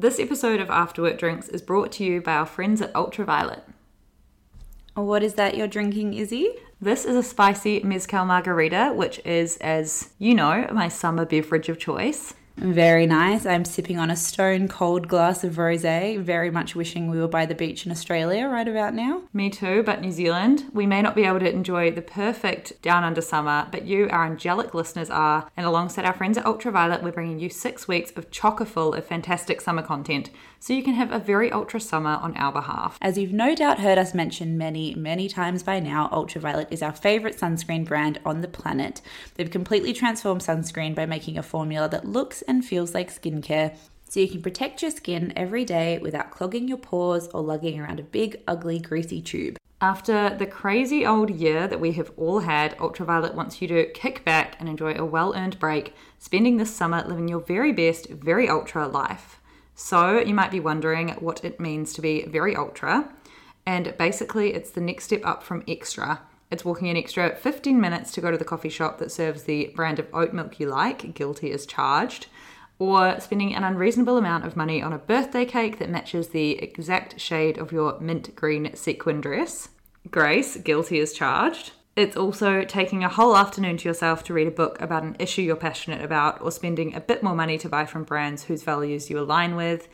This episode of After Work Drinks is brought to you by our friends at Ultra Violette. What is that you're drinking, Izzy? This is a spicy mezcal margarita, which is, as you know, my summer beverage of choice. Very nice. I'm sipping on a stone cold glass of rosé, very much wishing we were by the beach in Australia right about now. Me too, but New Zealand. We may not be able to enjoy the perfect down under summer, but you, our angelic listeners, are. And alongside our friends at Ultra Violette, we're bringing you six weeks of chocker full of fantastic summer content so you can have a very ultra summer on our behalf. As you've no doubt heard us mention many, many times by now, Ultra Violette is our favorite sunscreen brand on the planet. They've completely transformed sunscreen by making a formula that looks and feels like skincare. So you can protect your skin every day without clogging your pores or lugging around a big, ugly, greasy tube. After the crazy old year that we have all had, Ultra Violette wants you to kick back and enjoy a well earned break, spending this summer living your very best, very ultra life. So, you might be wondering what it means to be very ultra. And basically, it's the next step up from extra. It's walking an extra 15 minutes to go to the coffee shop that serves the brand of oat milk you like, guilty as charged, or spending an unreasonable amount of money on a birthday cake that matches the exact shade of your mint green sequin dress. Grace, guilty as charged. It's also taking a whole afternoon to yourself to read a book about an issue you're passionate about, or spending a bit more money to buy from brands whose values you align with,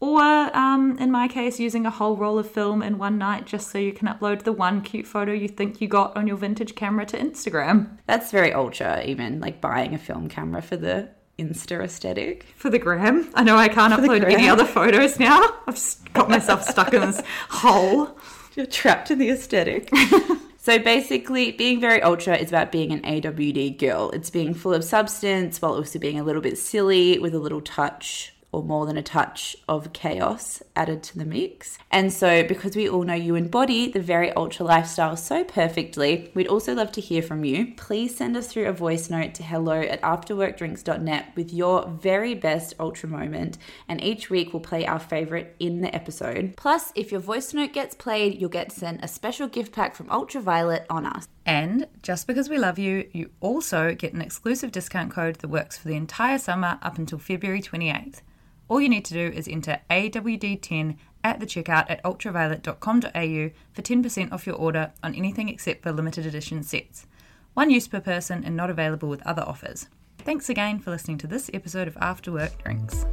or um, in my case, using a whole roll of film in one night just so you can upload the one cute photo you think you got on your vintage camera to Instagram. That's very ultra, even like buying a film camera for the Insta aesthetic. For the gram. I know I can't For upload any other photos now. I've got myself stuck in this hole. You're trapped in the aesthetic. so basically, being very ultra is about being an AWD girl. It's being full of substance while also being a little bit silly with a little touch or more than a touch of chaos added to the mix. And so, because we all know you embody the very ultra lifestyle so perfectly, we'd also love to hear from you. Please send us through a voice note to hello at afterworkdrinks.net with your very best ultra moment, and each week we'll play our favorite in the episode. Plus, if your voice note gets played, you'll get sent a special gift pack from Ultra Violette on us. And just because we love you, you also get an exclusive discount code that works for the entire summer up until February 28th. All you need to do is enter AWD10 at the checkout at ultraviolette.com.au for 10% off your order on anything except for limited edition sets. One use per person and not available with other offers. Thanks again for listening to this episode of After Work Drinks.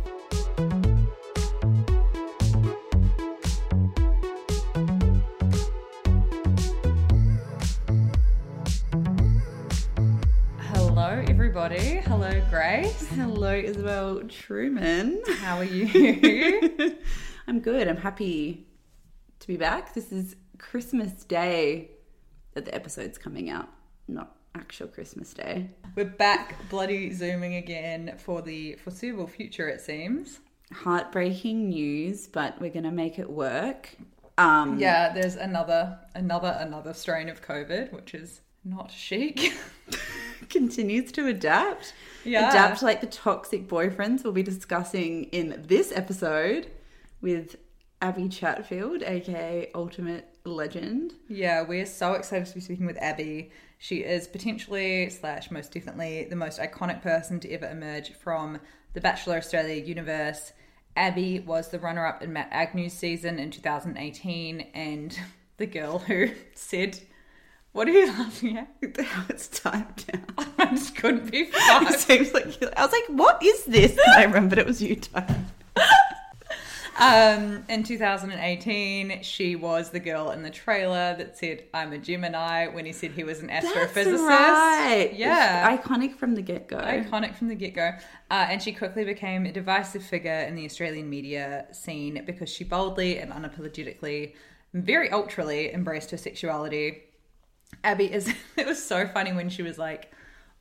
Everybody. Hello, Grace. Hello, Isabelle Truman. How are you? I'm good. I'm happy to be back. This is Christmas Day that the episode's coming out, not actual Christmas Day. We're back bloody zooming again for the foreseeable future, it seems. Heartbreaking news, but we're gonna make it work. Um, Yeah, there's another, another, another strain of COVID, which is not chic. continues to adapt. Yeah. Adapt like the toxic boyfriends we'll be discussing in this episode with Abby Chatfield, aka Ultimate Legend. yeah, we're so excited to be speaking with Abby. She is potentially, slash, most definitely, the most iconic person to ever emerge from the Bachelor Australia universe. Abby was the runner up in Matt Agnew's season in 2018, and the girl who said, What are you laughing at? it's timed down. I just couldn't be It seems like I was like, "What is this?" And I remembered it was you, Tone. Um, in 2018, she was the girl in the trailer that said, I'm a Gemini, when he said he was an astrophysicist. right. Yeah. iconic from the get go. Iconic from the get go. Uh, and she quickly became a divisive figure in the Australian media scene because she boldly and unapologetically, very ultrally embraced her sexuality. Abby is, it was so funny when she was like,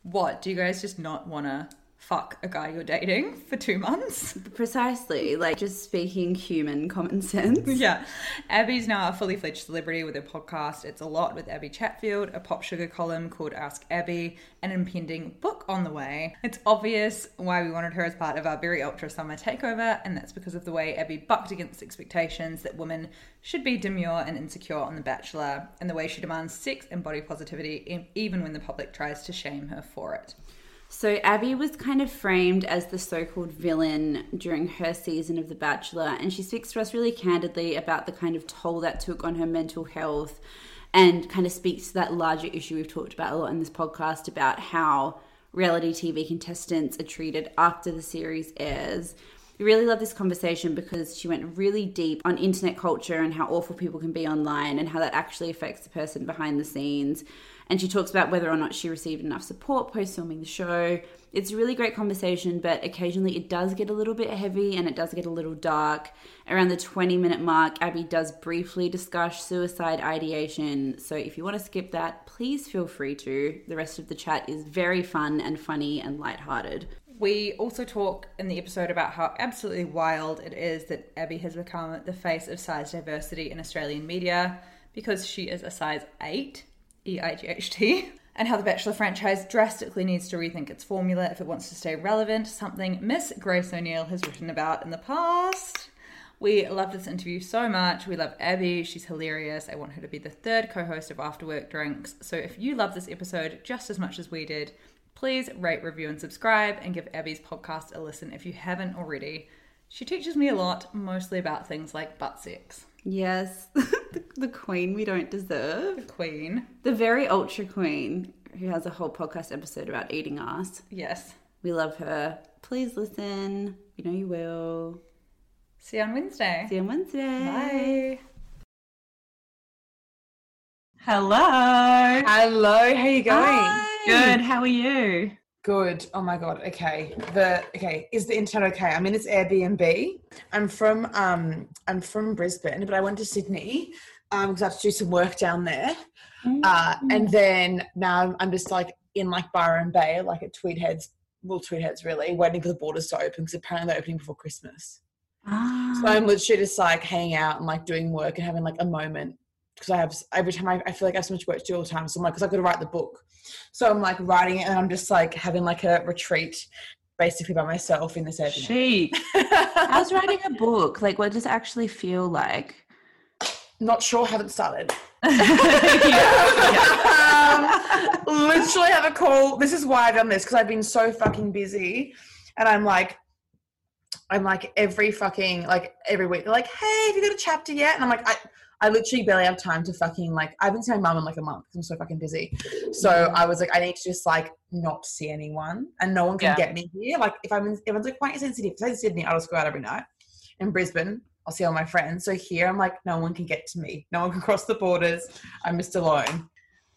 What, do you guys just not want to fuck a guy you're dating for two months? Precisely, like just speaking human common sense. Yeah. Abby's now a fully fledged celebrity with her podcast. It's a lot with Abby Chatfield, a PopSugar column called Ask Abby, an impending book on the way. It's obvious why we wanted her as part of our very ultra summer takeover, and that's because of the way Abby bucked against expectations that women should be demure and insecure on The Bachelor, and the way she demands sex and body positivity even when the public tries to shame her for it. So Abby was kind of framed as the so-called villain during her season of The Bachelor, and she speaks to us really candidly about the kind of toll that took on her mental health, and kind of speaks to that larger issue we've talked about a lot in this podcast about how reality TV contestants are treated after the series airs. We really love this conversation because she went really deep on internet culture and how awful people can be online and how that actually affects the person behind the scenes. And she talks about whether or not she received enough support post filming the show. It's a really great conversation, but occasionally it does get a little bit heavy and it does get a little dark. Around the 20 minute mark, Abby does briefly discuss suicide ideation. So if you want to skip that, please feel free to. The rest of the chat is very fun and funny and lighthearted. We also talk in the episode about how absolutely wild it is that Abby has become the face of size diversity in Australian media because she is a size 8, E I G H T, and how the Bachelor franchise drastically needs to rethink its formula if it wants to stay relevant, something Miss Grace O'Neill has written about in the past. We love this interview so much. We love Abby. She's hilarious. I want her to be the third co host of After Work Drinks. So if you love this episode just as much as we did, Please rate, review, and subscribe, and give Abby's podcast a listen if you haven't already. She teaches me a lot, mostly about things like butt sex. Yes, the, the queen we don't The deserve. Queen. The very ultra queen who has a whole podcast episode about eating ass. Yes. We love her. Please listen. You know you will. See you on Wednesday. See you on Wednesday. Bye. Hello. Hello, how you going? Good. How are you? Good. Oh my god. Okay. The okay. Is the internet okay? I mean, it's Airbnb. I'm from um I'm from Brisbane, but I went to Sydney um because I have to do some work down there. Uh, and then now I'm just like in like Byron Bay, like at Tweed Heads, well Tweed Heads really, waiting for the borders to open because apparently they're opening before Christmas. Ah. So I'm literally just like hanging out and like doing work and having like a moment because I have every time I, I feel like I have so much work to do all the time. So I'm like, because I've got to write the book. So I'm like writing it and I'm just like having like a retreat basically by myself in this Airbnb. Chic. How's writing a book? Like, what does it actually feel like? Not sure, haven't started. Yeah. um, literally have a call. This is why I've done this because I've been so fucking busy, and I'm like, I'm like every fucking like every week. They're like, hey, have you got a chapter yet? And I'm like, I. I literally barely have time to fucking like. I haven't seen my mum in like a month because I'm so fucking busy. So I was like, I need to just like not see anyone, and no one can Yeah. get me here. Like if I'm in, everyone's like, you sensitive? If I'm in Sydney, I'll just go out every night. In Brisbane, I'll see all my friends. So here, I'm like, no one can get to me. No one can cross the borders. I'm just alone.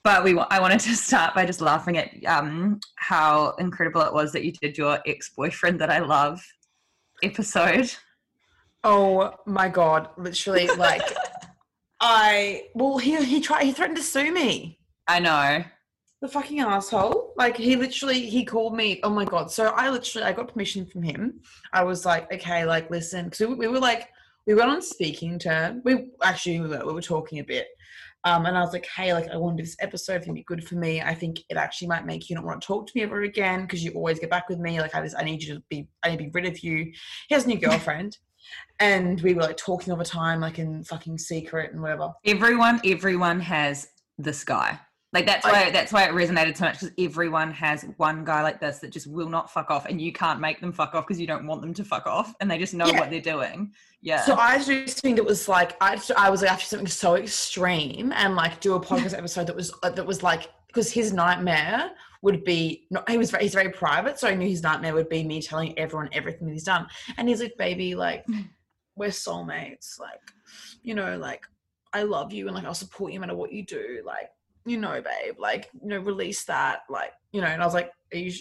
but we, I wanted to start by just laughing at um, how incredible it was that you did your ex-boyfriend that I love episode. Oh my god! Literally, like, I well, he he tried. He threatened to sue me. I know. The fucking asshole. Like he literally he called me. Oh my god. So I literally I got permission from him. I was like, okay, like listen, because we, we were like we went on speaking term. We actually we were, we were talking a bit. Um, and I was like, hey, like I want to do this episode. Gonna be good for me. I think it actually might make you not want to talk to me ever again because you always get back with me. Like I just I need you to be I need to be rid of you. He has a new girlfriend. And we were like talking all the time, like in fucking secret and whatever. Everyone, everyone has this guy. Like that's I- why that's why it resonated so much because everyone has one guy like this that just will not fuck off, and you can't make them fuck off because you don't want them to fuck off, and they just know Yeah. what they're doing. Yeah. So I just think it was like I, just- I was like after something so extreme and like do a podcast episode that was uh, that was like because his nightmare would be not he was very, he's very private so I knew his nightmare would be me telling everyone everything that he's done and he's like baby like mm. we're soulmates like you know like I love you and like I'll support you no matter what you do like you know babe like you know release that like you know and I was like are you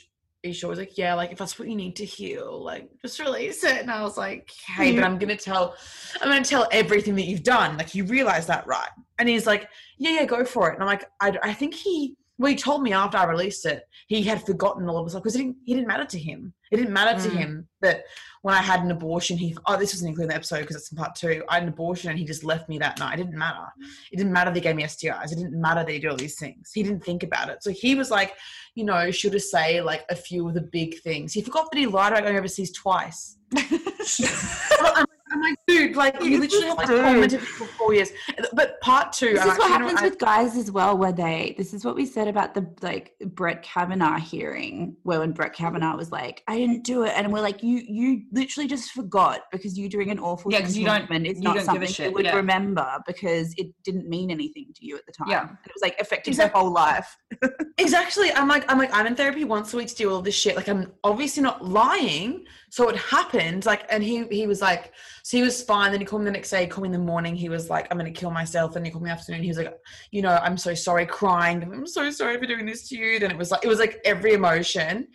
are you sure? He's like, yeah, like if that's what you need to heal, like just release it. And I was like, hey, but mm. I'm gonna tell, I'm gonna tell everything that you've done. Like you realize that, right? And he's like, yeah, yeah, go for it. And I'm like, I, I think he, well, he told me after I released it, he had forgotten all of this stuff because it didn't, he didn't matter to him. It didn't matter to Mm. him that when I had an abortion, he, oh, this wasn't included in the episode because it's in part two. I had an abortion and he just left me that night. It didn't matter. It didn't matter that he gave me STIs. It didn't matter that he did all these things. He didn't think about it. So he was like, you know, should have say like a few of the big things. He forgot that he lied about going overseas twice. I'm, I'm like, dude, like you literally have like Dude. commented for four years. but part two. This I'm is what happens I- with guys as well, where they. This is what we said about the like Brett Kavanaugh hearing, where when Brett Kavanaugh was like, "I didn't do it," and we're like, "You, you literally just forgot because you're doing an awful Yeah, thing 'cause to you don't-. It's you not don't something you would yeah. remember because it didn't mean anything to you at the time. Yeah. And it was like affecting Exact- her whole life. Exactly. I'm like, I'm like, I'm in therapy once a week to do all this shit. Like, I'm obviously not lying. So it happened. Like, and he he was like, so he was fine. Then he called me the next day. He called me in the morning. He was like, I'm gonna kill myself. And he called me the afternoon. He was like, you know, I'm so sorry, crying. I'm so sorry for doing this to you. Then it was like, it was like every emotion.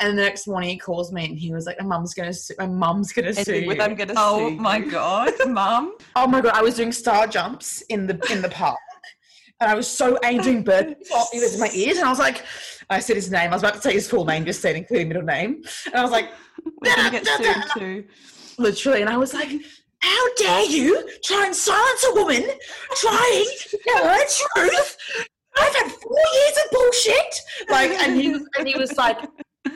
And the next morning he calls me and he was like, my mum's gonna sue. My mum's gonna sue. With, you." I'm gonna Oh sue my you." god, mum. Oh my god, I was doing star jumps in the in the park. And I was so angry doing burpees while he was in my ears. And I was like, I said his name. I was about to say his full name, just said including middle name. And I was like, We're gonna get sued too. literally, and I was like, how dare you try and silence a woman trying to tell her truth? I've had four years of bullshit. Like, and he was, and he was like,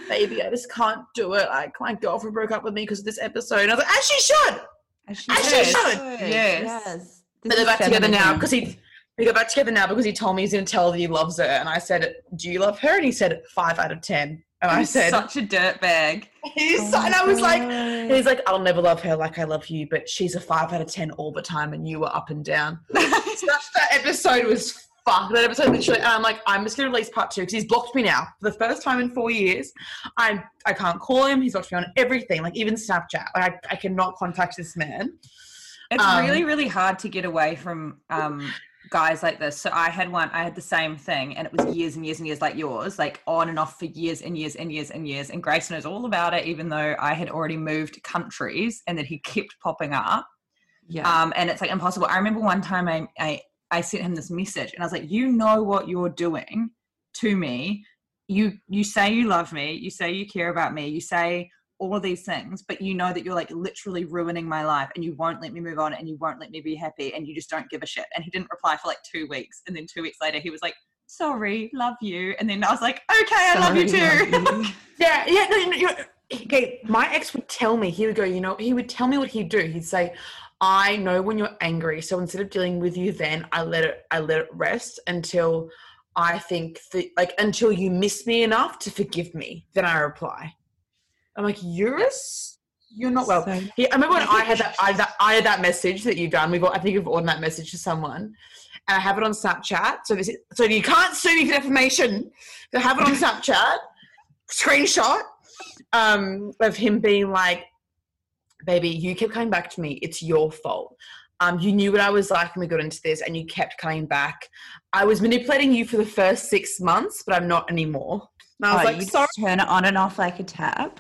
baby, I just can't do it. Like, my girlfriend broke up with me because of this episode. And I was like, as she should. As she As she should. should. Yes. Yes. But they're is back together now because he we got back together now because he told me he's going to tell her that he loves her, and I said, "Do you love her?" And he said, five out of ten. And I He's said, such a dirtbag. he's Oh and I was like, God. he's like, I'll never love her like I love you, but she's a five out of ten all the time, and you were up and down. Such that episode was fuck. That episode literally, and I'm like, I'm just going to release part two because he's blocked me now for the first time in four years. I'm I can't call him. He's blocked me on everything, like even Snapchat. Like I, I cannot contact this man. It's Um, really, really hard to get away from um, guys like this. So I had one, I had the same thing, and it was years and years and years like yours, like on and off for years and years and years and years. And Grace knows all about it, even though I had already moved countries and that he kept popping up. Yeah. Um, and it's like impossible. I remember one time I, I I sent him this message, and I was like, "You know what you're doing to me. You you say you love me. You say you care about me. You say." All of these things but you know that you're like literally ruining my life and you won't let me move on and you won't let me be happy and you just don't give a shit and he didn't reply for like two weeks and then two weeks later he was like sorry love you and then i was like okay i love you too love you. Yeah, yeah. No, okay, my ex would tell me. He would go. You know, he would tell me what he'd do. He'd say, "I know when you're angry, so instead of dealing with you, then I let it. I let it rest until I think that, like, until you miss me enough to forgive me. Then I reply. I'm like, you're a s- you're not well. So- Yeah, I remember when I had that I, that I had that message that you've done. We've all, I think you've ordered that message to someone, and I have it on Snapchat. So this is, so you can't sue me for defamation. I have it on Snapchat. Screenshot um, of him being like, "Baby, you kept coming back to me. It's your fault. Um, you knew what I was like when we got into this, and you kept coming back. I was manipulating you for the first six months, but I'm not anymore." And I was Oh, like, you "Sorry." just turn it on and off like a tap.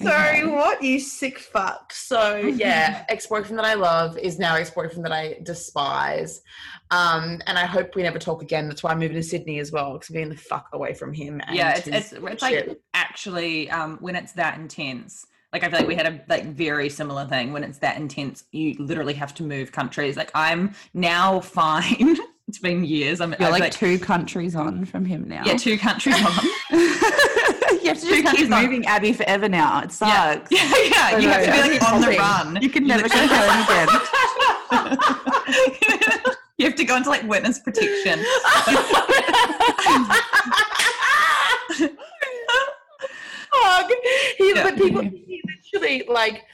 Sorry, Okay. what? You sick fuck. So yeah, ex-boyfriend that I love is now ex-boyfriend that I despise. Um, and I hope we never talk again. That's why I'm moving to Sydney as well, because I'm getting the fuck away from him. And yeah it's, his it's, it's like actually um when it's that intense like i feel like we had a like very similar thing when it's that intense you literally have to move countries like i'm now fine it's been years i'm You're I've, like, two countries on from him now. yeah two countries on you have to two just keep countries on. moving Abby forever now. It yeah sucks. yeah, yeah. you know, have to be like on the run You can never go home again. you have to go into like witness protection Fuck. He, Yeah. But people, he literally like,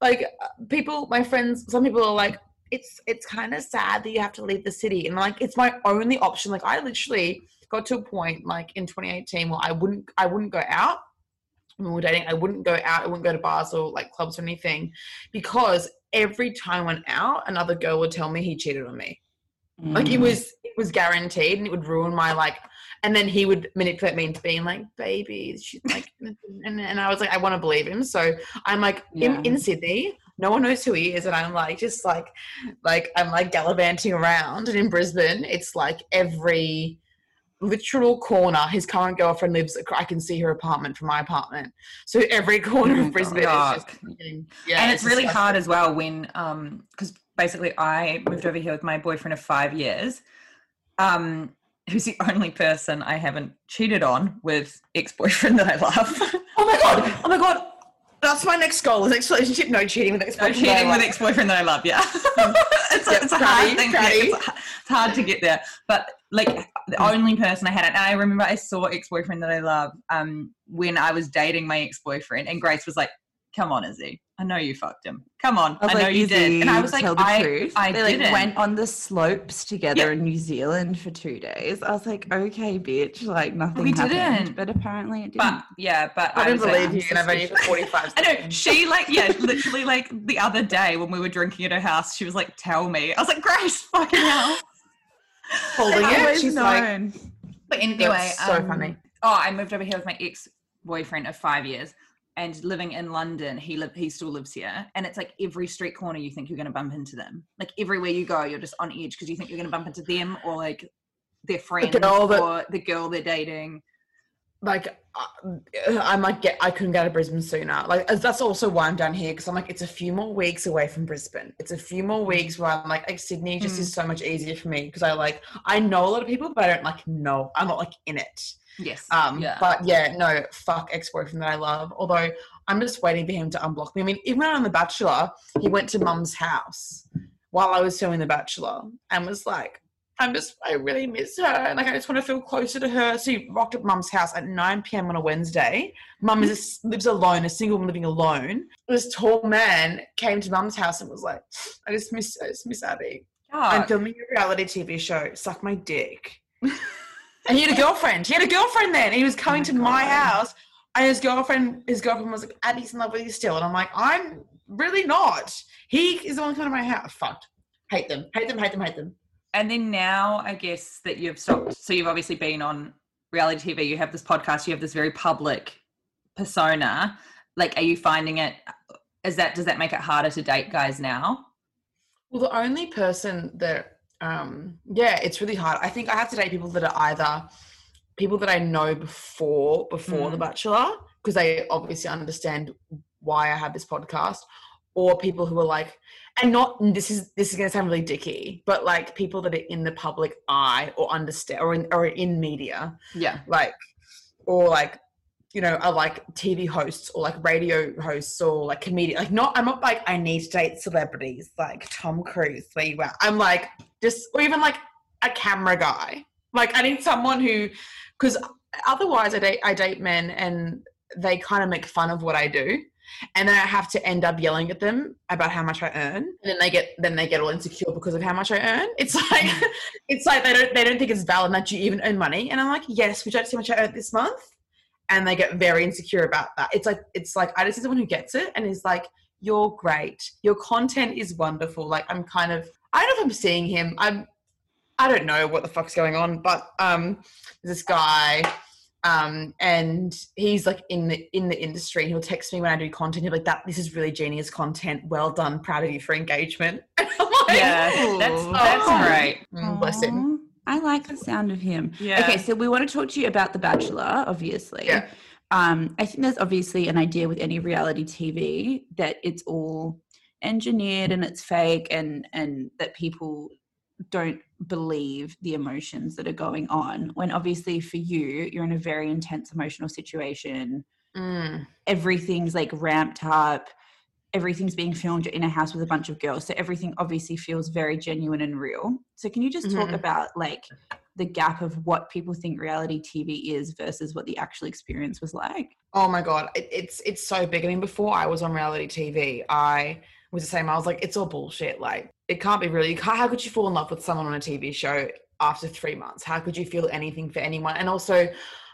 like uh, people, my friends. Some people are like, it's it's kind of sad that you have to leave the city, and like, it's my only option. Like, I literally got to a point like in 2018 where I wouldn't I wouldn't go out when we were dating. I wouldn't go out. I wouldn't go to bars or like clubs or anything because every time I went out, another girl would tell me he cheated on me. Like Mm. it was it was guaranteed and it would ruin my like and then he would manipulate me into being like, baby, she's like and, and I was like, I want to believe him. So I'm like Yeah. in, in Sydney, no one knows who he is, and I'm like just like like I'm like gallivanting around and in Brisbane, it's like every literal corner his current girlfriend lives i can see her apartment from my apartment. So every corner Oh of brisbane is just yeah and it's really disgusting. hard as well when um because basically i moved over here with my boyfriend of five years um who's the only person i haven't cheated on with ex-boyfriend that i love. Oh my god! Oh my god That's my next goal. Is next relationship no cheating with ex-boyfriend. cheating with ex-boyfriend that I love. Yeah, it's, a, Yep, it's a hard thing. It's, it's hard to get there, but like the only person I had, and I remember I saw ex-boyfriend that I love um, when I was dating my ex-boyfriend, and Grace was like, "Come on, Izzy, I know you fucked him. Come on, I, was know like, you did." And I was like, the "I, truth. I they like didn't." went on the slopes together Yeah. in New Zealand for two days. I was like, okay, bitch, like nothing We happened. didn't. But apparently it didn't. but yeah, but I I, don't was like, believe you, and I've only for 45 I know she like yeah, literally like the other day when we were drinking at her house, she was like, "Tell me." I was like, "Grace, fucking hell." Holding I've it. always She's like. But anyway, That's so um, funny. Oh, I moved over here with my ex boyfriend of five years, and living in London, he live he still lives here, and it's like every street corner you think you're going to bump into them. Like everywhere you go, you're just on edge because you think you're going to bump into them or like their friends girl that- or the girl they're dating. like uh, I'm like get I couldn't get to Brisbane sooner. Like that's also why I'm down here because I'm like it's a few more weeks away from Brisbane. It's a few more weeks where I'm like, like Sydney just Mm. is so much easier for me because I like I know a lot of people, but I don't like know. I'm not like in it. Yes. Um, yeah. but yeah, no, fuck ex boyfriend that I love. Although I'm just waiting for him to unblock me. I mean, even when on The Bachelor, he went to Mum's house while I was filming The Bachelor and was like, I'm just, I really miss her. And like, I just want to feel closer to her. So he rocked up Mum's house at 9 p.m. on a Wednesday. Mum is a lives alone, a single woman living alone. This tall man came to Mum's house and was like, I just miss, I just miss Abby. I'm filming a reality TV show. Suck my dick. and he had a girlfriend. He had a girlfriend then. He was coming my to my house, and his girlfriend, his girlfriend was like, "Abby's in love with you still," and I'm like, "I'm really not." He is the one coming to my house. Fucked. Hate them. Hate them. Hate them. Hate them. And then now, I guess that you've stopped. So you've obviously been on reality TV. You have this podcast. You have this very public persona. Like, are you finding it? Is that does that make it harder to date guys now? Well, the only person that, um, yeah, it's really hard. I think I have to date people that are either people that I know before before The Mm. Bachelor because they obviously understand why I have this podcast, or people who are like, and not this is this is going to sound really dicky, but like people that are in the public eye or understand or in or in media, Yeah. like or like you know are like tv hosts or like radio hosts or like comedian like not i'm not like i need to date celebrities like tom cruise where you at i'm like just or even like a camera guy. Like i need someone who because otherwise i date i date men and they kind of make fun of what i do and then i have to end up yelling at them about how much i earn and then they get then they get all insecure because of how much i earn. It's like mm. it's like they don't they don't think it's valid that you even earn money and i'm like yes would you like to see how much i earned this month and they get very insecure about that. It's like it's like i just need someone who gets it and is like you're great. Your content is wonderful. Like i'm kind of i don't know if i'm seeing him. I'm i don't know what the fuck's going on but um there's this guy um and he's like in the in the industry he'll text me when i do content. He'll be like that this is really genius content. Well done. Proud of you for engagement. And I'm like, Yeah. That's that's Oh. great. mm, bless him I like the sound of him. Yeah. Okay, so we want to talk to you about The Bachelor, obviously. Yeah. Um, I think there's obviously an idea with any reality TV that it's all engineered and it's fake and and that people don't believe the emotions that are going on. When obviously for you, you're in a very intense emotional situation. Mm. Everything's like ramped up. Everything's being filmed in a house with a bunch of girls. So everything obviously feels very genuine and real. So can you just talk Mhm. about like the gap of what people think reality TV is versus what the actual experience was like? Oh my god, it, it's it's so big. I mean, before I was on reality TV, I was the same. I was like, it's all bullshit. Like, it can't be really. How could you fall in love with someone on a TV show after three months? How could you feel anything for anyone? And also,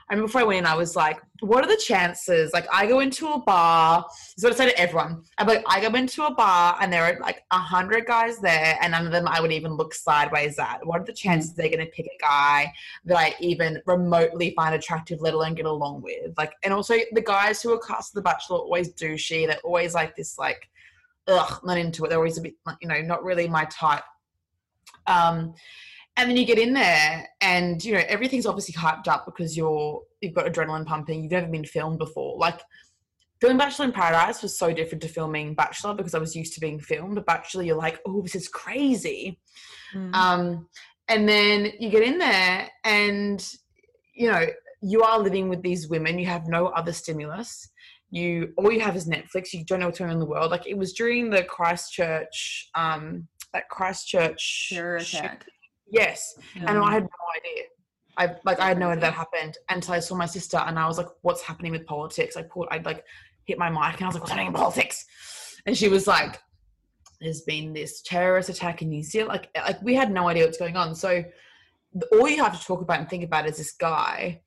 I mean, before I went in, I was like, what are the chances? Like, I go into a bar. This is what I say to everyone. I'm like, I go into a bar and there are like a hundred guys there, and none of them I would even look sideways at. What are the chances they're going to pick a guy that I even remotely find attractive, let alone get along with. Like, and also the guys who are cast as The Bachelor always douchey. They're always like this, like, ugh, not into it. They're always a bit, you know, not really my type. Um, and then you get in there, and you know everything's obviously hyped up because you're you've got adrenaline pumping. You've never been filmed before. Like filming Bachelor in Paradise was so different to filming Bachelor because I was used to being filmed. But Bachelor, you're like, oh, this is crazy. Mm. Um, and then you get in there and, you know, you are living with these women. You have no other stimulus. you all you have is Netflix. You don't know what's going on in the world. Like it was during the Christchurch, um, that Christchurch Terror attack. Yes, and Um, I had no idea. I like I had no idea that happened until I saw my sister, and I was like, "What's happening with politics?" I pulled, I'd like hit my mic, and I was like, "What's happening in politics?" And she was like, "There's been this terrorist attack in New Zealand." Like, like we had no idea what's going on. So the- all you have to talk about and think about is this guy.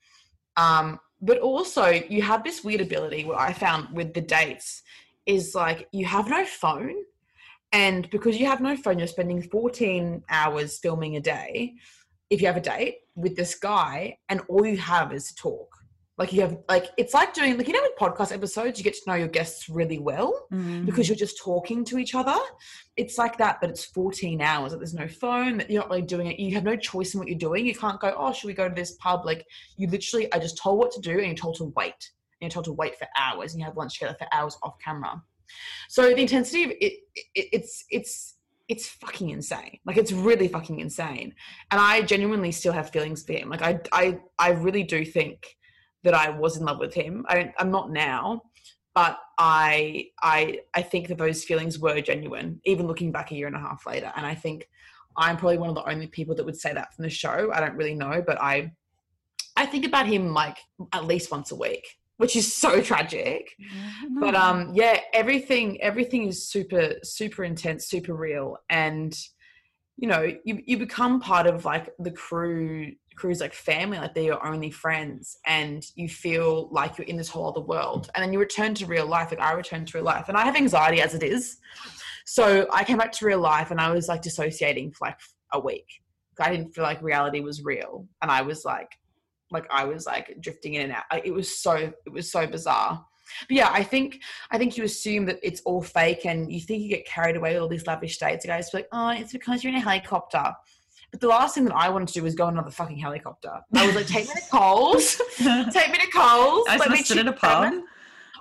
Um, but also, you have this weird ability. What I found with the dates is like you have no phone, and because you have no phone, you're spending 14 hours filming a day. If you have a date with this guy, and all you have is to talk, like you have, like it's like doing, like you know, with podcast episodes, you get to know your guests really well mm, because you're just talking to each other. It's like that, but it's 14 hours. Like there's no phone. that You're not really doing it. You have no choice in what you're doing. You can't go, oh, should we go to this pub? Like you literally are just told what to do and you're told to wait. And you're told to wait for hours and you have lunch together for hours off camera. So the intensity of it, it it's it's it's fucking insane. Like it's really fucking insane. And I genuinely still have feelings for him. Like I I I really do think that I was in love with him. I I'm not now, but I I I think that those feelings were genuine, even looking back a year and a half later. And I think I'm probably one of the only people that would say that from the show. I don't really know, but I I think about him like at least once a week, which is so tragic. But um yeah, everything everything is super super intense, super real and you know, you you become part of like the crew crew's like family, like they're your only friends and you feel like you're in this whole other world. And then you return to real life, like I returned to real life. And I have anxiety as it is. So I came back to real life and I was like dissociating for like a week. I didn't feel like reality was real. And I was like like I was like drifting in and out. It was so it was so bizarre. But yeah, I think I think you assume that it's all fake and you think you get carried away with all these lavish dates. The guys be like, oh, it's because you're in a helicopter. But the last thing that I wanted to do was go on another fucking helicopter. I was like, take me to Coles, take me to Coles. I let me sit at a pub. out."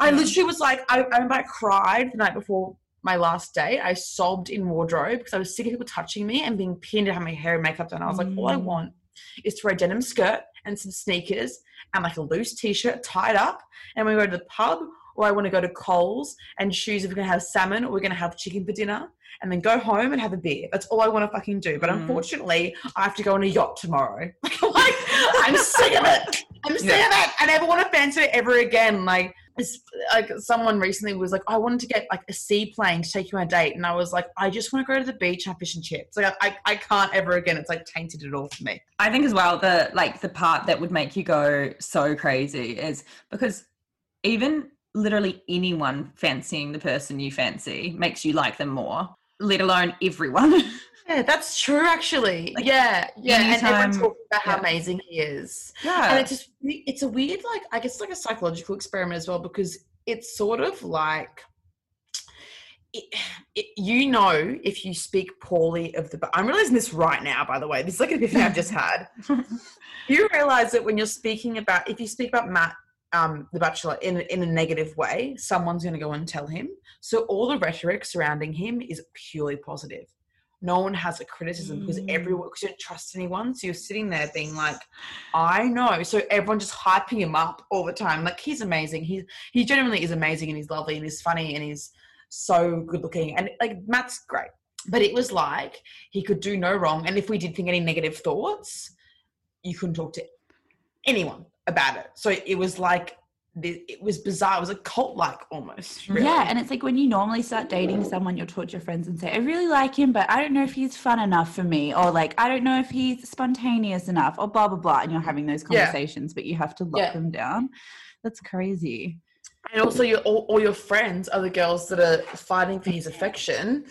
I literally was like, I, I remember I cried the night before my last day. I sobbed in wardrobe because I was sick of people touching me and being pinned to have my hair and makeup done. I was like, all I Mm. want is to wear a denim skirt and some sneakers and like a loose t-shirt tied up. And we go to the pub or I want to go to Coles and choose if we're gonna have salmon or we're gonna have chicken for dinner and then go home and have a beer. That's all I want to fucking do. But Mm. unfortunately, I have to go on a yacht tomorrow. like, I'm sick of it. I'm sick Yeah. of it. I never want to fancy it ever again. Like, like someone recently was like, oh, I wanted to get like a seaplane to take you on a date, and I was like, I just want to go to the beach have fish and chips. Like, I, I can't ever again. It's like tainted it all for me. I think as well the like the part that would make you go so crazy is because even literally anyone fancying the person you fancy makes you like them more, let alone everyone. Yeah, that's true. Actually, Like, yeah, yeah. And anytime- everyone's talking about how yeah. amazing he is. yeah. and it's just it's a weird like i guess like a psychological experiment as well because it's sort of like it, it, you know if you speak poorly of the i'm realizing this right now by the way this is like a epiphany i've just had you realize that when you're speaking about if you speak about matt um, the bachelor in, in a negative way someone's going to go and tell him so all the rhetoric surrounding him is purely positive no one has a criticism because Mm. everyone because you don't trust anyone so you're sitting there being like I know. So everyone just hyping him up all the time. Like he's amazing. He's he genuinely is amazing and he's lovely and he's funny and he's so good looking. And like Matt's great. But it was like he could do no wrong. And if we did think any negative thoughts, you couldn't talk to anyone about it. So it was like it was bizarre. It was a cult like almost. Really. Yeah, and it's like when you normally start dating someone, you'll talk to your friends and say, I really like him, but I don't know if he's fun enough for me, or like, I don't know if he's spontaneous enough, or blah, blah, blah. And you're having those Yeah. conversations, but you have to lock Yeah. them down. That's crazy. And also, your all, all your friends are the girls that are fighting for his affection.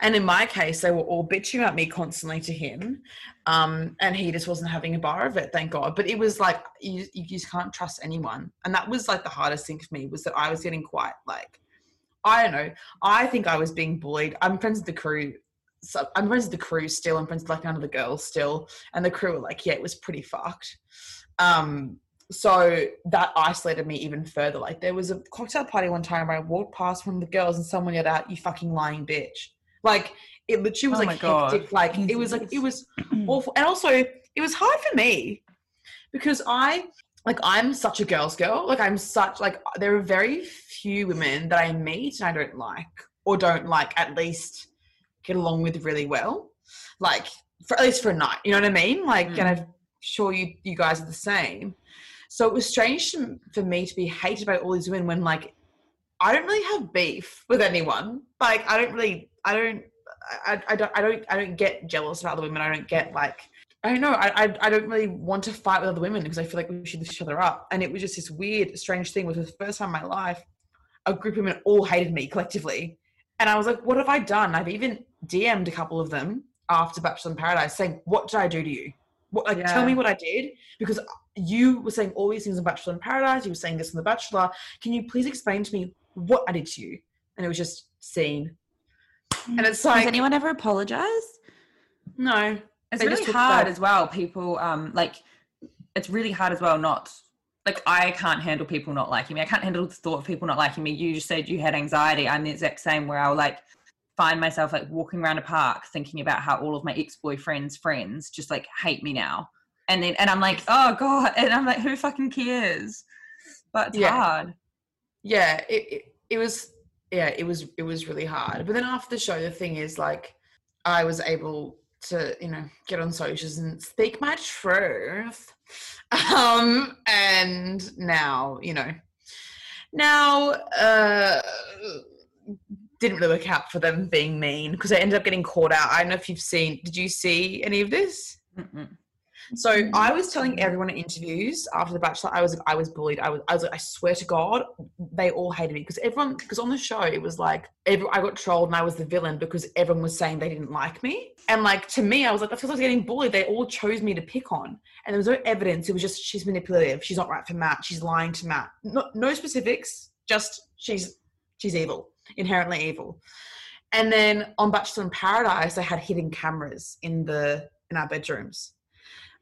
And in my case, they were all bitching about me constantly to him, um, and he just wasn't having a bar of it. Thank God. But it was like you, you just can't trust anyone, and that was like the hardest thing for me was that I was getting quite like I don't know. I think I was being bullied. I'm friends with the crew. So I'm friends with the crew still. I'm friends with like none of the girls still, and the crew were like, yeah, it was pretty fucked. Um, so that isolated me even further. Like there was a cocktail party one time where I walked past one of the girls and someone yelled out, "You fucking lying bitch!" Like it literally was Oh like God. hectic. Like it was like it was awful, and also it was hard for me because I like I'm such a girl's girl. Like I'm such like there are very few women that I meet and I don't like or don't like at least get along with really well. Like for at least for a night. You know what I mean? Like Mm. and I'm sure you you guys are the same. So it was strange to, for me to be hated by all these women when like I don't really have beef with anyone. Like I don't really I don't I, I don't I don't I don't get jealous about other women. I don't get like I don't know. I, I I don't really want to fight with other women because I feel like we should lift each other up. And it was just this weird, strange thing. It was the first time in my life a group of women all hated me collectively, and I was like, "What have I done?" I've even DM'd a couple of them after Bachelor in Paradise, saying, "What did I do to you? What like tell me what I did?" Because you were saying all these things on Bachelor in Paradise. You were saying this on The Bachelor. Can you please explain to me what I did to you? And it was just seen. And it's Has anyone ever apologized? no, It's They really hard as well. People, um, like, it's really hard as well. Not like I can't handle people not liking me. I can't handle the thought of people not liking me. You just said you had anxiety. I'm the exact same. Where I'll like find myself like walking around a park thinking about how all of my ex boyfriend's friends just like hate me now, and then and I'm like, oh god, and I'm like, who fucking cares? But it's Yeah. hard. yeah it, it, it was yeah it was it was really hard but then after the show the thing is like i was able to you know get on socials and speak my truth um and now you know now uh didn't really work out for them being mean because I ended up getting caught out. I don't know if you've seen. Did you see any of this? Mm-mm. So I was telling everyone in interviews after the Bachelor, I was I was bullied. I was I was like, I swear to God, they all hated me because everyone because on the show it was like every, I got trolled and I was the villain because everyone was saying they didn't like me. And like to me, I was like, feel like I was getting bullied. They all chose me to pick on, and there was no evidence. It was just she's manipulative. She's not right for Matt. She's lying to Matt. No, no specifics. Just she's she's evil, inherently evil. And then on Bachelor in Paradise, they had hidden cameras in the in our bedrooms.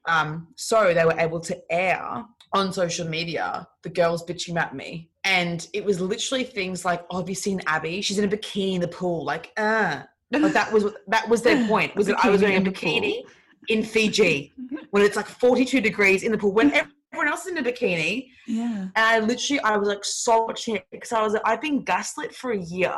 Um, so they were able to air on social media the girls bitching at me. And it was literally things like, Oh, have you seen Abby? She's in a bikini in the pool. Like, uh like that was that was their point. Was that I was wearing a in the pool. bikini in Fiji when it's like 42 degrees in the pool when everyone else is in a bikini. Yeah. And I literally, I was like so it because I was like, I've been gaslit for a year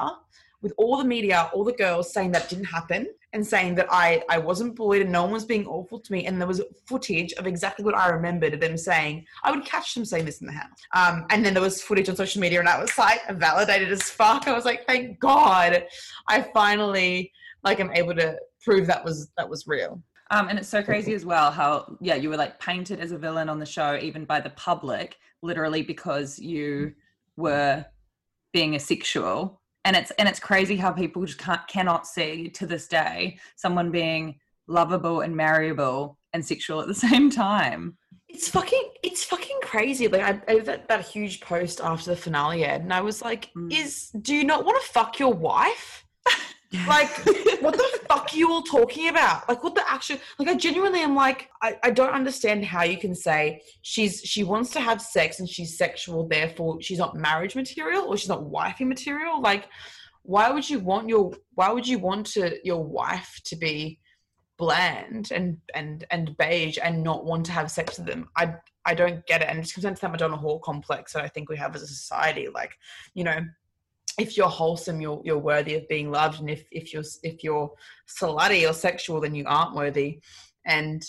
with all the media, all the girls saying that didn't happen and saying that I, I wasn't bullied and no one was being awful to me. And there was footage of exactly what I remembered of them saying. I would catch them saying this in the house. Um, and then there was footage on social media and I was like validated as fuck. I was like, thank God I finally like I'm able to prove that was that was real. Um, and it's so crazy as well how yeah you were like painted as a villain on the show even by the public literally because you were being a sexual and it's and it's crazy how people just can't cannot see to this day someone being lovable and marriable and sexual at the same time It's fucking, it's fucking crazy. Like I, I that, that huge post after the finale, Ed, and I was like, Mm. "Is do you not want to fuck your wife? Like, what the fuck are you all talking about? Like, what the actual? Like, I genuinely am like, I, I don't understand how you can say she's she wants to have sex and she's sexual, therefore she's not marriage material or she's not wifey material. Like, why would you want your why would you want to your wife to be bland and and and beige and not want to have sex with them i i don't get it and it comes down to that madonna whore complex that i think we have as a society like you know if you're wholesome you're you're worthy of being loved and if if you're if you're slutty or sexual then you aren't worthy and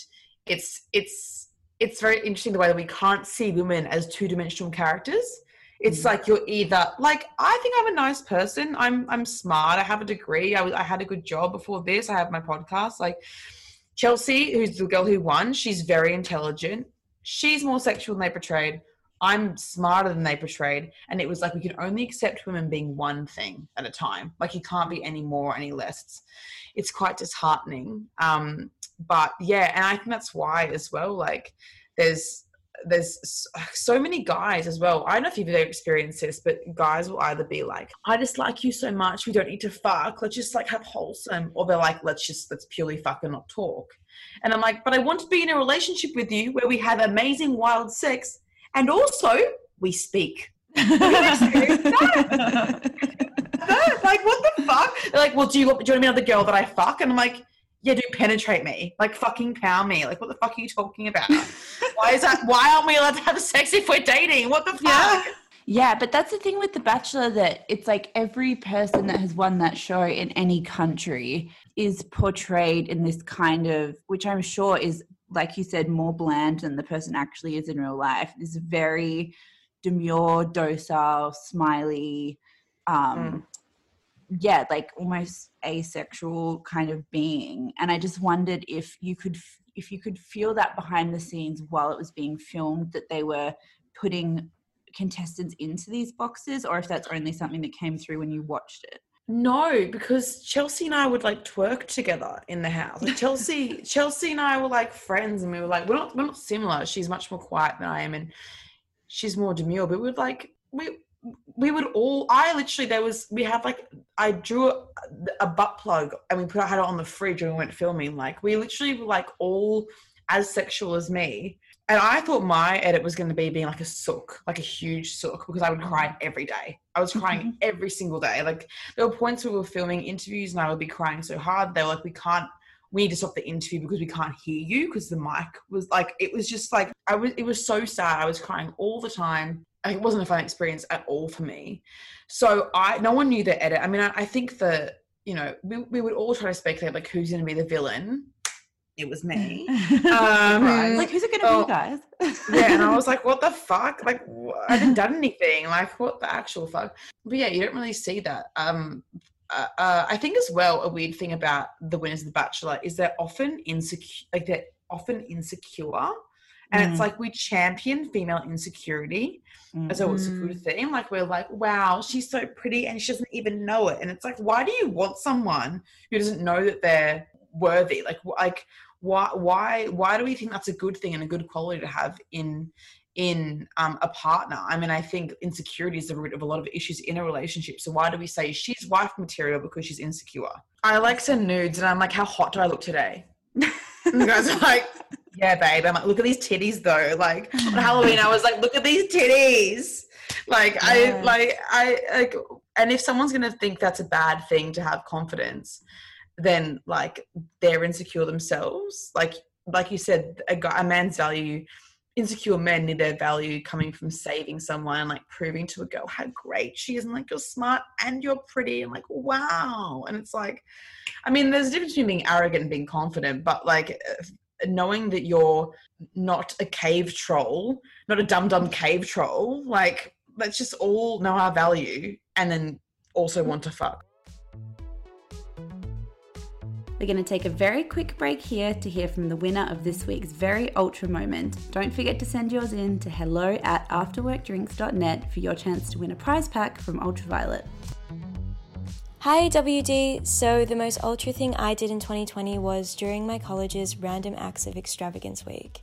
it's it's it's very interesting the way that we can't see women as two-dimensional characters it's Mhm. like you're either like I think I'm a nice person. I'm I'm smart. I have a degree. I was I had a good job before this. I have my podcast. Like Chelsie, who's the girl who won, she's very intelligent. She's more sexual than they portrayed. I'm smarter than they portrayed. And it was like we can only accept women being one thing at a time. Like you can't be any more or any less. It's, it's quite disheartening. Um, but yeah, and I think that's why as well, like there's there's so many guys as well. I don't know if you've ever experienced this, but guys will either be like, I just like you so much, we don't need to fuck, let's just like have wholesome. Or they're like, let's just, let's purely fuck and not talk. And I'm like, but I want to be in a relationship with you where we have amazing wild sex and also we speak. No, like what the fuck? They're like, well, do you, want- do you want to be another girl that I fuck? And I'm like, Yeah, do penetrate me. Like fucking pound me. Like what the fuck are you talking about? why is that why aren't we allowed to have sex if we're dating? What the fuck? Yeah. Yeah, but that's the thing with The Bachelor that it's like every person that has won that show in any country is portrayed in this kind of, which I'm sure is, like you said, more bland than the person actually is in real life. This very demure, docile, smiley, um, yeah, like almost asexual kind of being. And I just wondered if you could, if you could feel that behind the scenes while it was being filmed, that they were putting contestants into these boxes or if that's only something that came through when you watched it No, because Chelsie and I would like twerk together in the house. Like Chelsie, Chelsie and I were like friends, and we were like, we're not, we're not similar. She's much more quiet than I am, and she's more demure. But we would like, we, we would all. I literally there was we had like I drew a, a butt plug and we put had it on the fridge and we went filming. Like we literally were like all as sexual as me. And I thought my edit was going to be being like a sook, like a huge sook, because I would cry mm-hmm. every day. I was crying mm-hmm. every single day. Like there were points where we were filming interviews and I would be crying so hard. They were like, we can't, we need to stop the interview because we can't hear you because the mic was like, it was just like, I was, it was so sad. I was crying all the time. It wasn't a fun experience at all for me. So I, no one knew the edit. I mean, I, I think that, you know, we, we would all try to speculate like who's going to be the villain it was me. Um, like, who's it going to be, guys? yeah, and I was like, what the fuck? Like, I didn't done anything. Like, what the actual fuck? But yeah, you don't really see that. Um, uh, uh, I think as well, a weird thing about the winners of The Bachelor is they're often insecure. Like they're often insecure, and Mm. it's like we champion female insecurity as though it's a Mm. good thing. Like we're like, wow, she's so pretty, and she doesn't even know it. And it's like, why do you want someone who doesn't know that they're worthy? Like, like why why why do we think that's a good thing and a good quality to have in in um, a partner? I mean i think insecurity is the root of a lot of issues in a relationship. So why do we say she's wife material because she's insecure? I like send nudes and i'm like how hot do i look today? And the guys are like yeah babe. I'm like look at these titties though. Like on halloween i was like look at these titties. Like i like i like and if someone's gonna think that's a bad thing to have confidence then like they're insecure themselves. Like like you said, a guy, a man's value, insecure men need their value coming from saving someone and like proving to a girl how great she is and like you're smart and you're pretty and like wow. And it's like, I mean, there's a difference between being arrogant and being confident, but like uh, knowing that you're not a cave troll, not a dumb dumb cave troll, like let's just all know our value and then also want to fuck. We're going to take a very quick break here to hear from the winner of this week's very ultra moment. Don't forget to send yours in to hello at afterworkdrinks.net for your chance to win a prize pack from Ultra Violette. Hi WD. So, the most ultra thing I did in 2020 was during my college's Random Acts of Extravagance Week.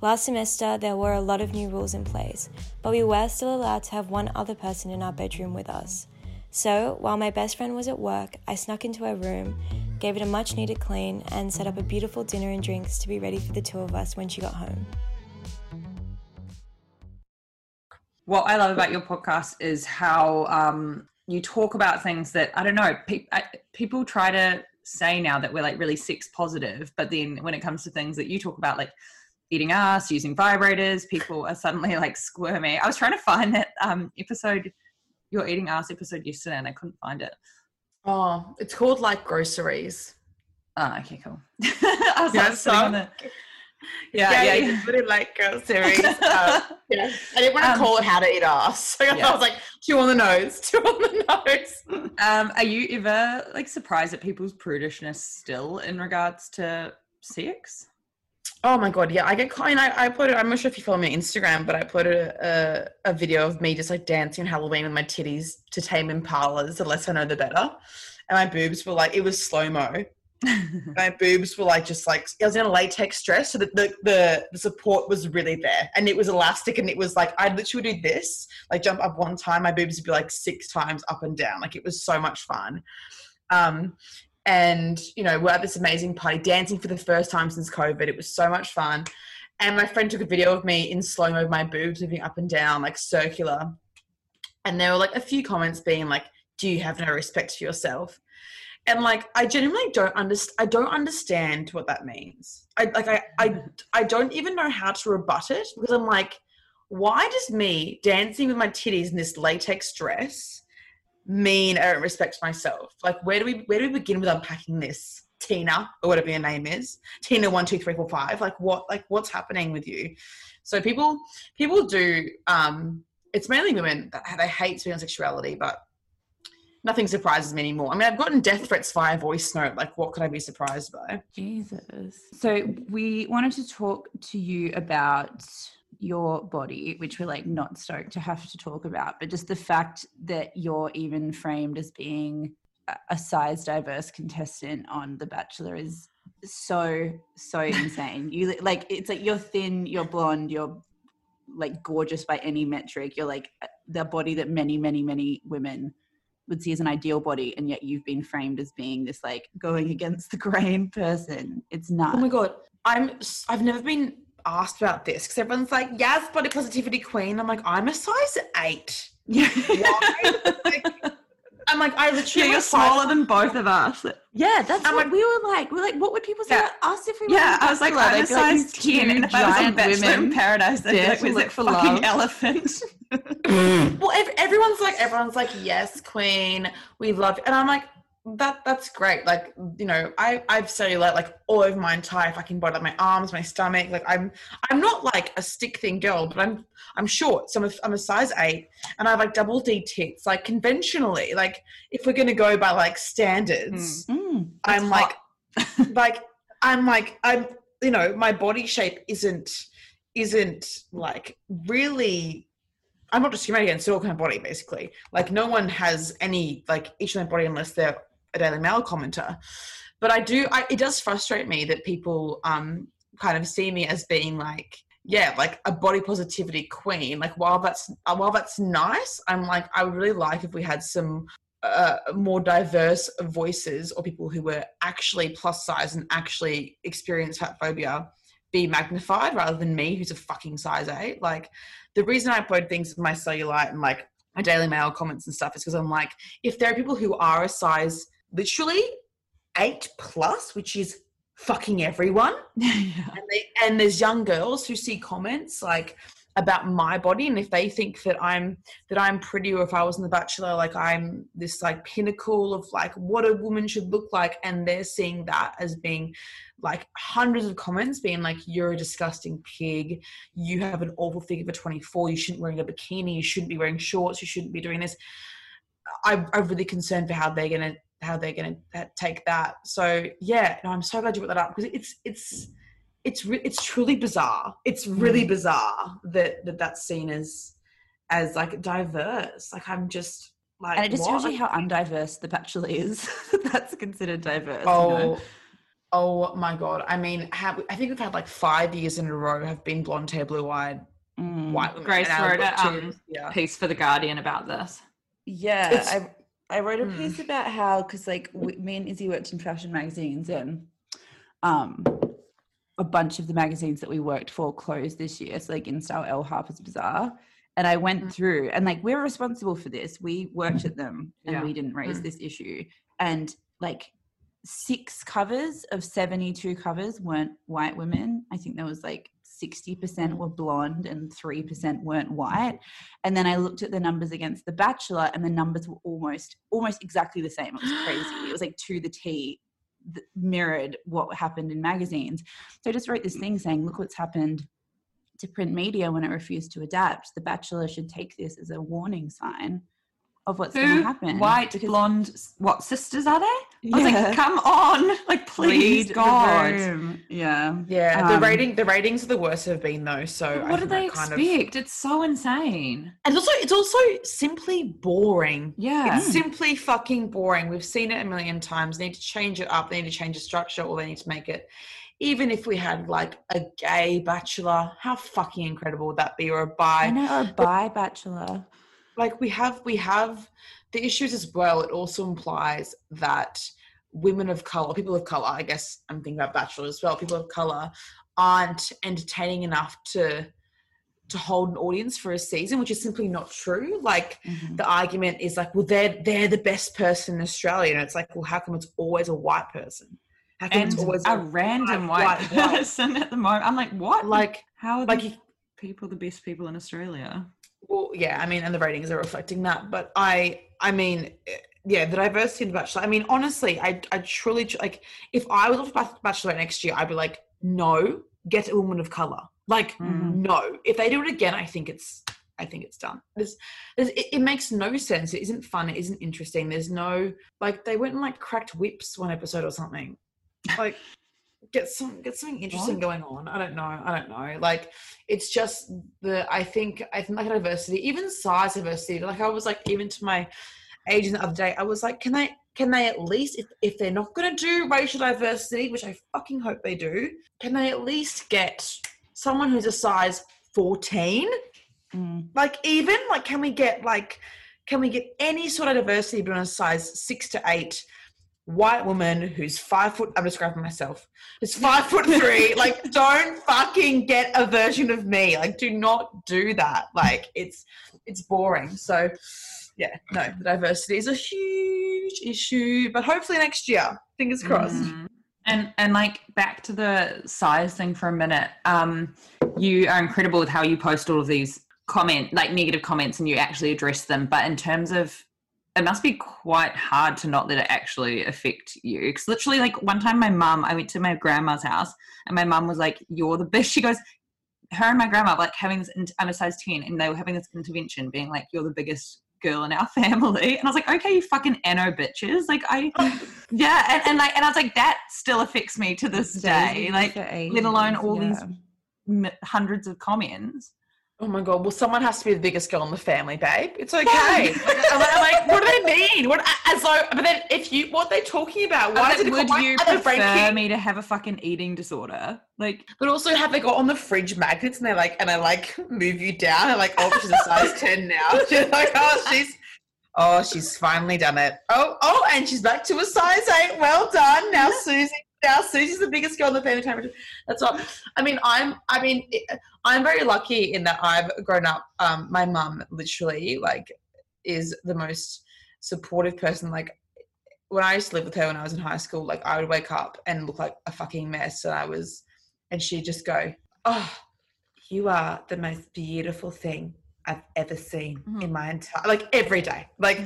Last semester, there were a lot of new rules in place, but we were still allowed to have one other person in our bedroom with us. So, while my best friend was at work, I snuck into her room, gave it a much needed clean, and set up a beautiful dinner and drinks to be ready for the two of us when she got home. what I love about your podcast is how um, you talk about things that I don't know. Pe- I, people try to say now that we're like really sex positive, but then when it comes to things that you talk about, like eating ass, using vibrators, people are suddenly like squirmy. I was trying to find that um, episode, your eating ass episode yesterday, and I couldn't find it. Oh, it's called like groceries. Oh, okay, cool. I was Yeah, like sitting on the. Yeah, yeah, you yeah. put it like groceries. um, yeah, I didn't want to Um, call it how to eat ass. So yeah. I was like, two on the nose, two on the nose. Um, are you ever like surprised at people's prudishness still in regards to sex? Oh my god, yeah, I get caught. And I, I put it. I'm not sure if you follow me on Instagram, but I put a, a a video of me just like dancing on Halloween with my titties to Tame Impala's. The less I know, the better. And my boobs were like, it was slow mo. my boobs were like just like I was in a latex dress, so that the, the the support was really there, and it was elastic, and it was like I literally do this, like jump up one time, my boobs would be like six times up and down, like it was so much fun. Um, and you know we're at this amazing party, dancing for the first time since COVID. It was so much fun, and my friend took a video of me in slow mo, my boobs moving up and down like circular, and there were like a few comments being like, "Do you have no respect for yourself?" and like I genuinely don't understand. I don't understand what that means. I like I I I don't even know how to rebut it because I'm like, why does me dancing with my titties in this latex dress mean I don't respect myself? Like, where do we where do we begin with unpacking this? Tina or whatever your name is, Tina one two three four five. Like what? Like what's happening with you? So people people do. um It's mainly women that they hate speaking on sexuality, but nothing surprises me anymore. I mean, I've gotten death threats via voice note. Like, what could I be surprised by? Jesus. So we wanted to talk to you about your body, which we're like not stoked to have to talk about, but just the fact that you're even framed as being a- size diverse contestant on The Bachelor is so so insane. You like it's like you're thin, you're blonde, you're like gorgeous by any metric. You're like uh, the body that many, many, many women would see as an ideal body, and yet you've been framed as being this like going against the grain person. It's not. Oh my god, I'm I've never been asked about this because everyone's like, "Yes, body positivity queen." I'm like, I'm a size eight. Yeah. Why? Like, I'm like, I literally. Yeah, you're a size- smaller than both of us. Yeah, that's I'm what like- we were like. We're like, what would people say Yeah. about us if we were? Yeah, on I was like, Bachelor? I'm a They'd like, size these two 10. If I was on giant Bachelor in women. Paradise, I'd be like, dancing was it for fucking love." elephant? well, ev- everyone's like, everyone's like, yes, queen, we love, you. and I'm like, that that's great. Like, you know, I I've cellulite like all over my entire fucking body, like my arms, my stomach. Like, I'm I'm not like a stick thin girl, but I'm I'm short, so I'm a, I'm a size eight, and I have like double D tits. Like conventionally, like if we're gonna go by like standards, Mm. I'm like, like I'm like I'm you know my body shape isn't isn't like really I'm not discriminating against all kind of body basically like no one has any like each of their body unless they're a Daily Mail commenter. But I do I, it does frustrate me that people um kind of see me as being like yeah like a body positivity queen. Like while that's while that's nice I'm like I would really like if we had some uh, more diverse voices or people who were actually plus size and actually experience fat phobia be magnified rather than me who's a fucking size 8 like the reason i upload things with my cellulite and like my daily mail comments and stuff is because i'm like if there are people who are a size literally 8 plus which is fucking everyone. Yeah. and, they, and there's young girls who see comments like about my body and if they think that i'm that i'm pretty or if i was in the bachelor like i'm this like pinnacle of like what a woman should look like and they're seeing that as being like hundreds of comments being like you're a disgusting pig. You have an awful figure for 24 you shouldn't be wearing a bikini. You shouldn't be wearing shorts. You shouldn't be doing this. I, i'm really concerned for how they're gonna how they're gonna uh, take that so yeah no, i'm so glad you brought that up because it's it's it's re- it's truly bizarre. It's really Mm. bizarre that, that that's seen as as like diverse. Like I'm just like And it just what? tells you how undiverse The Bachelor is. That's considered diverse. you know? Oh, oh my god! I mean, have, I think we've had like five years in a row have been blonde hair, blue eyed, Mm. white women. Grace and wrote a, um, yeah. Piece for the Guardian about this. Yeah, It's- I I wrote a Mm. piece about how because like we, me and Izzy worked in fashion magazines and um a bunch of the magazines that we worked for closed this year. So like InStyle, Elle, Harper's Bazaar, and I went Mm. through and like we're responsible for this. We worked at them and Yeah. we didn't raise Mm. this issue. And like six covers of 72 covers weren't white women. I think there was like 60% were blonde and 3% weren't white. And then I looked at the numbers against The Bachelor and the numbers were almost almost exactly the same. It was crazy. It was like to the T mirrored what happened in magazines. So I just wrote this thing saying, look what's happened to print media when it refused to adapt. The Bachelor should take this as a warning sign of what's going to happen. white, Because- blonde, what sisters are they? I was Yeah. like, come on, like please, Read the God. room. Yeah. Yeah, Um, the rating the ratings are the worst have been though. So I What do they that kind of- expect? It's so insane. and also it's also simply boring. Yeah. It's simply fucking boring. We've seen it a million times. They need to change it up. They need to change the structure, or they need to make it. Even if we had like a gay bachelor, how fucking incredible would that be? Or a bi? I know, or a bi Bachelor. like we have we have the issues as well it also implies that women of color people of color i guess i'm thinking about bachelor as well people of color aren't entertaining enough to to hold an audience for a season, which is simply not true. Like Mhm. the argument is like, well, they're they're the best person in Australia, and it's like, well, how come it's always a white person? How come and it's always a a, random white- white, white- white. person at the moment. I'm like, what? like how are like people the best people in Australia? Well, yeah, I mean, and the ratings are reflecting that. But I, I mean, eh, yeah, the diversity in the Bachelor. I mean, honestly, I, I truly like. If I was off Bachelor next year, I'd be like, no, get a woman of color. Like, Mhm. no. If they do it again, I think it's, I think it's done. There's, there's, it, it makes no sense. It isn't fun. It isn't interesting. There's no like they went and like cracked whips one episode or something. Like, get some get something interesting What? going on. I don't know. I don't know. Like it's just the I think I think like diversity, even size diversity. Like I was like even to my agent the other day, I was like, can they can they at least if, if they're not gonna do racial diversity, which I fucking hope they do, can they at least get someone who's a size 14? Mm. Like even like can we get like can we get any sort of diversity but on a size six to eight white woman who's five foot I'm describing myself who's five foot three like don't fucking get a version of me like do not do that like it's it's boring so yeah no the diversity is a huge issue but hopefully next year fingers crossed Mm. And and like back to the size thing for a minute. Um, you are incredible with how you post all of these comment like negative comments and you actually address them. But in terms of it must be quite hard to not let it actually affect you. Because literally, like one time, my mum, I went to my grandma's house, and my mum was like, "You're the best." She goes, "Her and my grandma were, like having this. I'm a size ten, and they were having this intervention, being like, "You're the biggest girl in our family." And I was like, "Okay, you fucking ano bitches." Like I, yeah, and, and like, and I was like, that still affects me to this day. Like, let alone all these m- hundreds of comments. Oh my god! Well, someone has to be the biggest girl in the family, babe. It's okay. like, I'm, like, I'm like, what do they mean? What? And so, but then, if you, what are they talking about? Why is it would you prefer me to have a fucking eating disorder? Like, But also, have they got on the fridge magnets and they're like, and I like move you down and like, oh, she's a size ten now. She's like, oh, she's, oh, she's finally done it. Oh, oh, and she's back to a size eight. Well done. Now Susie. Now Susie's the biggest girl in the family. Time. That's all. I mean, I'm. I mean, I'm very lucky in that I've grown up. Um, my mum literally like is the most supportive person. Like when I used to live with her when I was in high school, like I would wake up and look like a fucking mess, and I was, and she'd just go, "Oh, you are the most beautiful thing I've ever seen in Mhm. my entire like every day, like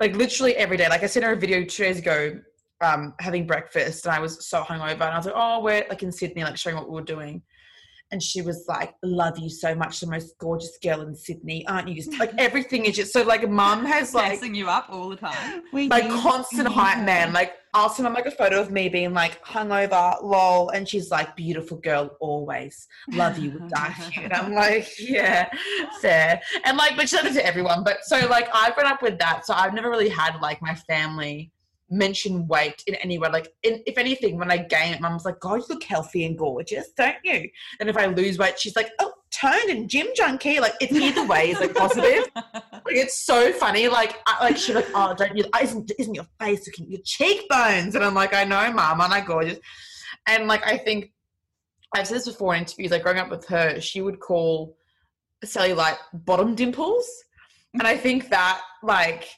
like literally every day." Like I sent her a video two days ago, um, having breakfast, and I was so hungover, and I was like, "Oh, we're like in Sydney, like showing what we were doing." And she was like, "Love you so much, the most gorgeous girl in Sydney, aren't you?" Just like everything is just so like. Mum has like gassing you up all the time. like constant hype man. Like I'll send her like a photo of me being like hungover, lol, and she's like, beautiful girl, always. Love you, would die for you. And I'm like, yeah, fair. And like, but she said it to everyone. But so like I've grown up with that. So I've never really had like my family mention weight in any way. Like in, if anything, when I gain it, mum's like, God, you look healthy and gorgeous, don't you? And if I lose weight, she's like, oh, toned and gym junkie. Like it's either way is like positive. Like, it's so funny. Like, I, like she's like, "Oh, don't you? Oh, isn't isn't your face looking your cheekbones?" And I'm like, "I know, mum, aren't I gorgeous?" And like, I think I've said this before in interviews. Like, growing up with her, she would call cellulite bottom dimples, and I think that like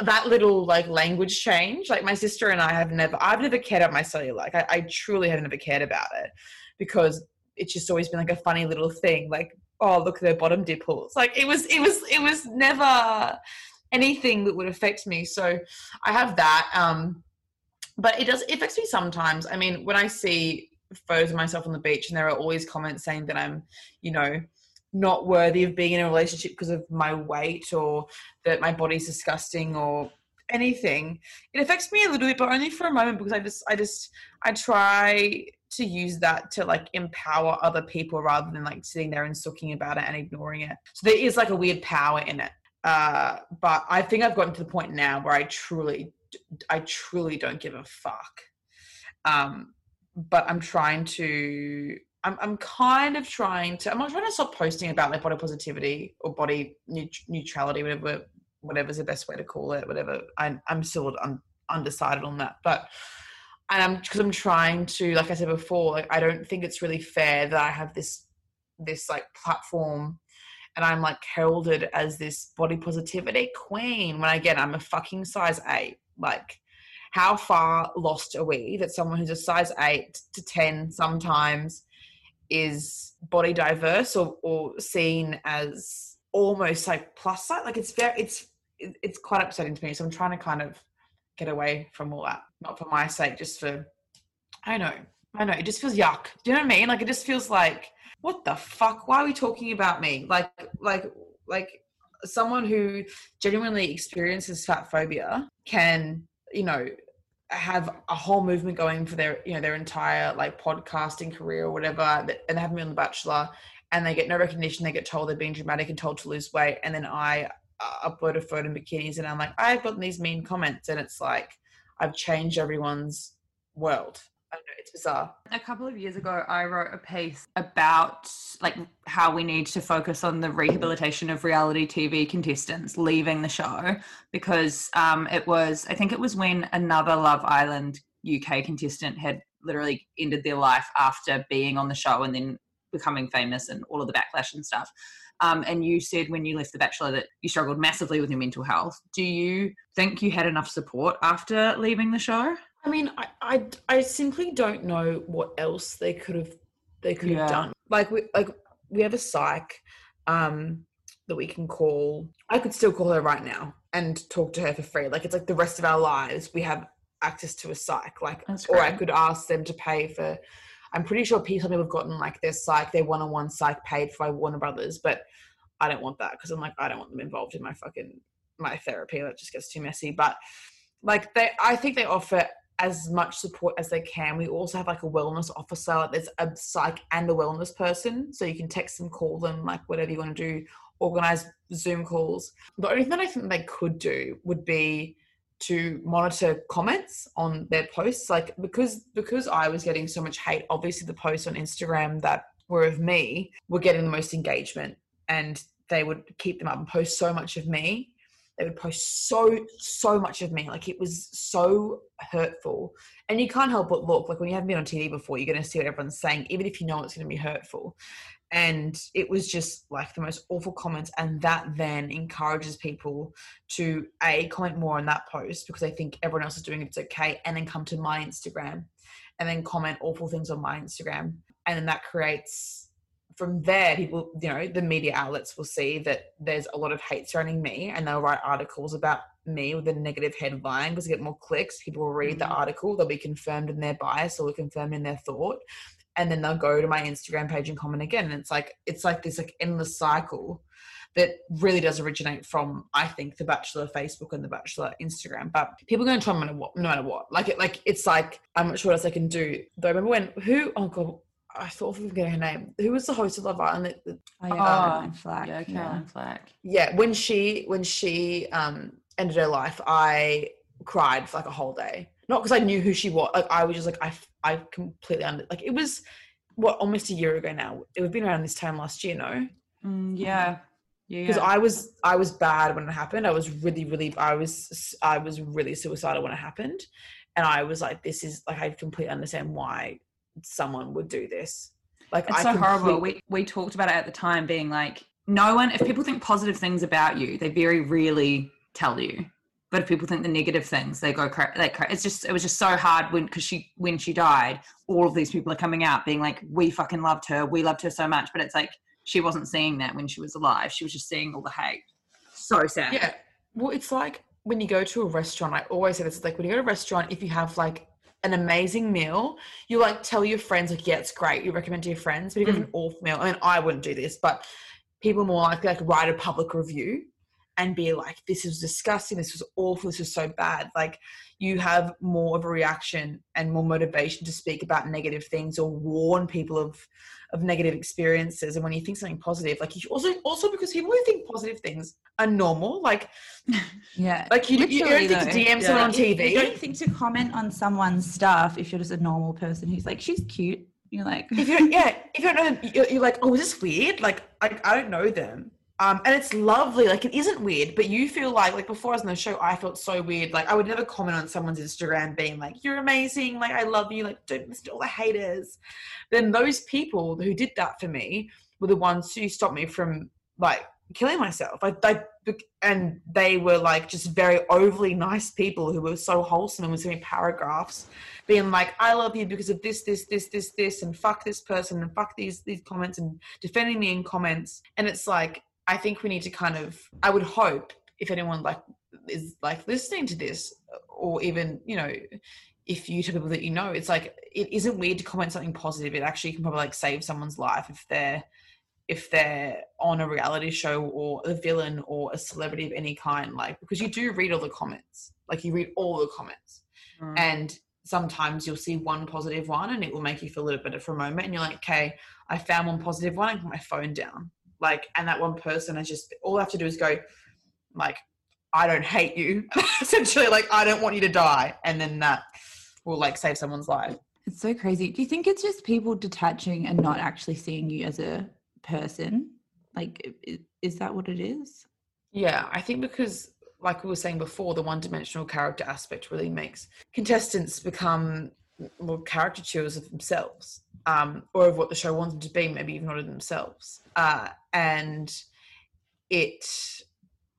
that little like language change. Like, my sister and I have never, I've never cared about my cellulite. Like, I, I truly have never cared about it because it's just always been like a funny little thing. Like, oh look at their bottom dimples like it was it was it was never anything that would affect me so i have that um but it does it affects me sometimes i mean when i see photos of myself on the beach and there are always comments saying that i'm you know not worthy of being in a relationship because of my weight or that my body's disgusting or anything it affects me a little bit but only for a moment because i just i just i try to use that to like empower other people rather than like sitting there and sulking about it and ignoring it. So there is like a weird power in it. Uh, but I think I've gotten to the point now where I truly, I truly don't give a fuck. Um, but I'm trying to, I'm, I'm kind of trying to, I'm not trying to stop posting about like body positivity or body neut- neutrality, whatever, whatever's the best way to call it, whatever. I, I'm still un, undecided on that, but and I'm because I'm trying to, like I said before, like I don't think it's really fair that I have this this like platform and I'm like heralded as this body positivity queen when again I'm a fucking size eight. Like, how far lost are we that someone who's a size eight to 10 sometimes is body diverse or, or seen as almost like plus size? Like, it's very, it's, it's quite upsetting to me. So I'm trying to kind of get away from all that, not for my sake, just for, I don't know. I know. It just feels yuck. Do you know what I mean? Like, it just feels like, what the fuck? Why are we talking about me? Like, like, like someone who genuinely experiences fat phobia can, you know, have a whole movement going for their, you know, their entire like podcasting career or whatever, and they have me on The Bachelor, and they get no recognition. They get told they're being dramatic and told to lose weight, and then I uh, upload a photo in bikinis, and I'm like, I've gotten these mean comments, and it's like I've changed everyone's world. I know it's bizarre. A couple of years ago, I wrote a piece about like how we need to focus on the rehabilitation of reality TV contestants leaving the show because um, it was, I think it was when another Love Island UK contestant had literally ended their life after being on the show and then becoming famous and all of the backlash and stuff. Um, and you said when you left The Bachelor that you struggled massively with your mental health. Do you think you had enough support after leaving the show? I mean, I, I, I simply don't know what else they could have they could Yeah. have done. Like we like we have a psych um that we can call. I could still call her right now and talk to her for free. Like it's like the rest of our lives we have access to a psych. Like or I could ask them to pay for I'm pretty sure people have gotten like their psych, their one on one psych paid for by Warner Brothers, but I don't want that because I'm like, I don't want them involved in my fucking my therapy. That just gets too messy. But like they I think they offer as much support as they can. We also have like a wellness officer. There's a psych and a wellness person. So you can text them, call them, like whatever you want to do, organize Zoom calls. The only thing that I think they could do would be to monitor comments on their posts. Like because because I was getting so much hate, obviously the posts on Instagram that were of me were getting the most engagement and they would keep them up and post so much of me they would post so so much of me like it was so hurtful. And you can't help but look like when you haven't been on tv before you're going to see what everyone's saying even if you know it's going to be hurtful. And it was just like the most awful comments and that then encourages people to a comment more on that post because they think everyone else is doing it it's okay and then come to my instagram and then comment awful things on my instagram. And then that creates from there people you know the media outlets will see that there's a lot of hate surrounding me and they'll write articles about me with a negative headline because they get more clicks people will read the mm-hmm. article they'll be confirmed in their bias or confirmed in their thought and then they'll go to my instagram page and comment again and it's like it's like this like endless cycle that really does originate from I think the Bachelor Facebook and the Bachelor Instagram. But people are going to try no matter what, no matter what. Like it, like it's like I'm not sure what else I can do. Though I remember when who oh god I thought of forgetting her name. Who was the host of Love Island? that- that- Oh, yeah, Oh, Caroline Flack. yeah, Caroline Flack. yeah, when she when she um ended her life, I cried for like a whole day. Not because I knew who she was. Like I was just like I I completely under like it was what almost a year ago now. It would have been around this time last year, no? Mm, yeah. Yeah. because yeah. I was I was bad when it happened. I was really really I was I was really suicidal when it happened, and I was like, this is like I completely understand why someone would do this. Like It's I so horrible. We we talked about it at the time, being like, no one. If people think positive things about you, they very rarely tell you. But if people think the negative things, they go cra- like cra- it's just it was just so hard when because she when she died, all of these people are coming out being like, we fucking loved her, we loved her so much. But it's like she wasn't seeing that when she was alive. She was just seeing all the hate. So sad. yeah. Well, it's like when you go to a restaurant. I always say this. It's like when you go to a restaurant, if you have like an amazing meal, you like tell your friends like, yeah, it's great. You recommend to your friends. But if you have mm. an awful meal, I mean, I wouldn't do this, but people more likely like write a public review and be like, this is disgusting. This was awful. This was so bad. Like you have more of a reaction and more motivation to speak about negative things or warn people of of negative experiences. And when you think something positive, like you also also because people who think positive things are normal. Like Yeah. like you, you don't think to though. DM someone on TV. You don't think to comment on someone's stuff if you're just a normal person who's like, she's cute. You're like, if you don't, yeah, if you don't know them, you're, you're like, oh, is this weird? Like, I, I don't know them. Um, and it's lovely. Like, it isn't weird, but you feel like, like before I was on the show, I felt so weird. Like, I would never comment on someone's Instagram being like, you're amazing. Like, I love you. Like, don't to all the haters. Then those people who did that for me were the ones who stopped me from like killing myself. Like they and they were like just very overly nice people who were so wholesome and was sending paragraphs being like, I love you because of this, this, this, this, this, and fuck this person and fuck these these comments and defending me in comments. And it's like, I think we need to kind of I would hope if anyone like is like listening to this or even, you know, if you to people that you know, it's like it isn't weird to comment something positive. It actually can probably like save someone's life if they're if they're on a reality show or a villain or a celebrity of any kind, like because you do read all the comments, like you read all the comments, Mm. and sometimes you'll see one positive one and it will make you feel a little better for a moment, and you're like, okay, I found one positive one, I put my phone down, like, and that one person is just all I have to do is go, like, I don't hate you, essentially, like I don't want you to die, and then that will like save someone's life. It's so crazy. Do you think it's just people detaching and not actually seeing you as a person? Like, is that what it is? Yeah, I think because, like we were saying before, the one dimensional character aspect really makes contestants become more caricatures of themselves um, or of what the show wants them to be, maybe even not themselves. Uh, and it,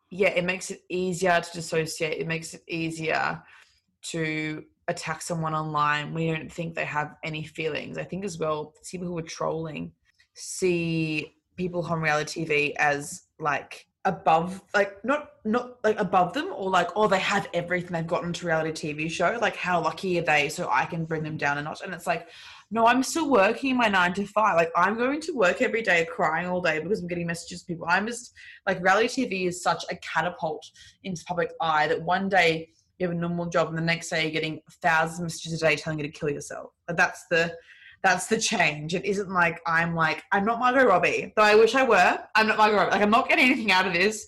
yeah, it makes it easier to dissociate, it makes it easier to attack someone online when you don't think they have any feelings. I think as well, people who are trolling see people on reality TV as like above like not not like above them or like oh they have everything they've gotten to reality TV show like how lucky are they so I can bring them down a notch and it's like no I'm still working my nine to five like I'm going to work every day crying all day because I'm getting messages from people I'm just like reality TV is such a catapult into public eye that one day you have a normal job and the next day you're getting thousands of messages a day telling you to kill yourself that's the that's the change. It isn't like I'm like I'm not Margot Robbie, though I wish I were. I'm not Margot Robbie. Like I'm not getting anything out of this.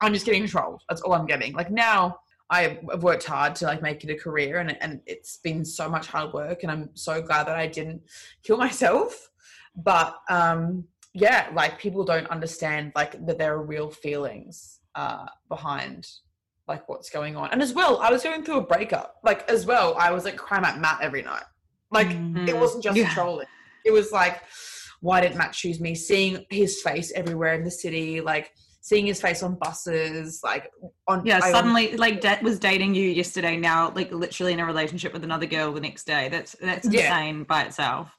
I'm just getting trolled. That's all I'm getting. Like now I've worked hard to like make it a career, and and it's been so much hard work, and I'm so glad that I didn't kill myself. But um, yeah, like people don't understand like that there are real feelings uh, behind like what's going on. And as well, I was going through a breakup. Like as well, I was like crying at Matt every night. Like it wasn't just Yeah. trolling. It was like, why didn't Matt choose me? Seeing his face everywhere in the city, like seeing his face on buses, like on Yeah, I- suddenly like dat was dating you yesterday. Now, like literally in a relationship with another girl the next day. That's that's Yeah. insane by itself.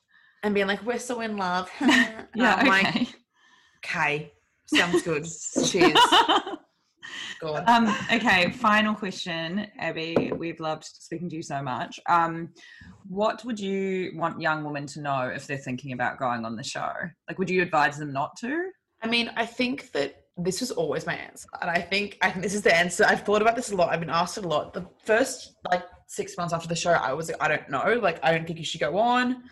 and being like, we're so in love. Yeah, I'm like, okay. okay, sounds good. Cheers. God. um, okay, final question, Abbie. We've loved speaking to you so much. Um, what would you want young women to know if they're thinking about going on the show? Like, would you advise them not to? I mean, I think that this was always my answer, and I think I think this is the answer. I've thought about this a lot. I've been asked a lot. The first like six months after the show, I was like, I don't know. Like, I don't think you should go on.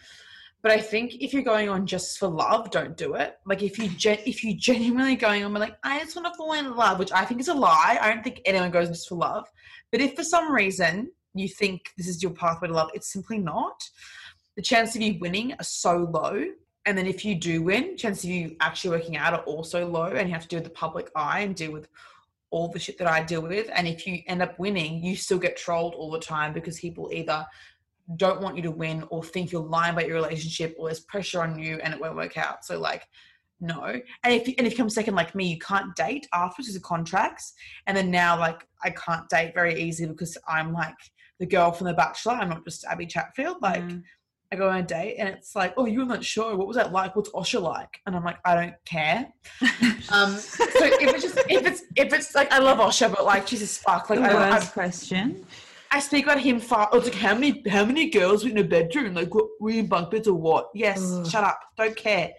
But I think if you're going on just for love, don't do it. Like if you gen- if you genuinely going on, like, I just want to fall in love, which I think is a lie. I don't think anyone goes just for love. But if for some reason you think this is your pathway to love, it's simply not. The chance of you winning are so low. And then if you do win, chances of you actually working out are also low, and you have to deal with the public eye and deal with all the shit that I deal with. And if you end up winning, you still get trolled all the time because people either don't want you to win or think you're lying about your relationship or there's pressure on you and it won't work out. So like, no. And if you, and if you come second like me, you can't date afterwards because of contracts. And then now like I can't date very easily because I'm like the girl from The Bachelor. I'm not just Abbie Chatfield. Like Mm. I go on a date and it's like, oh, you were on that show. What was that like? What's Osher like? And I'm like, I don't care. um, so if it's just if it's if it's like I love Osher, but like Jesus fuck, like The I, I, question. I speak about him far. It's like how many how many girls were in a bedroom? Like what, were you in bunk beds or what? Yes, Ugh. shut up. Don't care.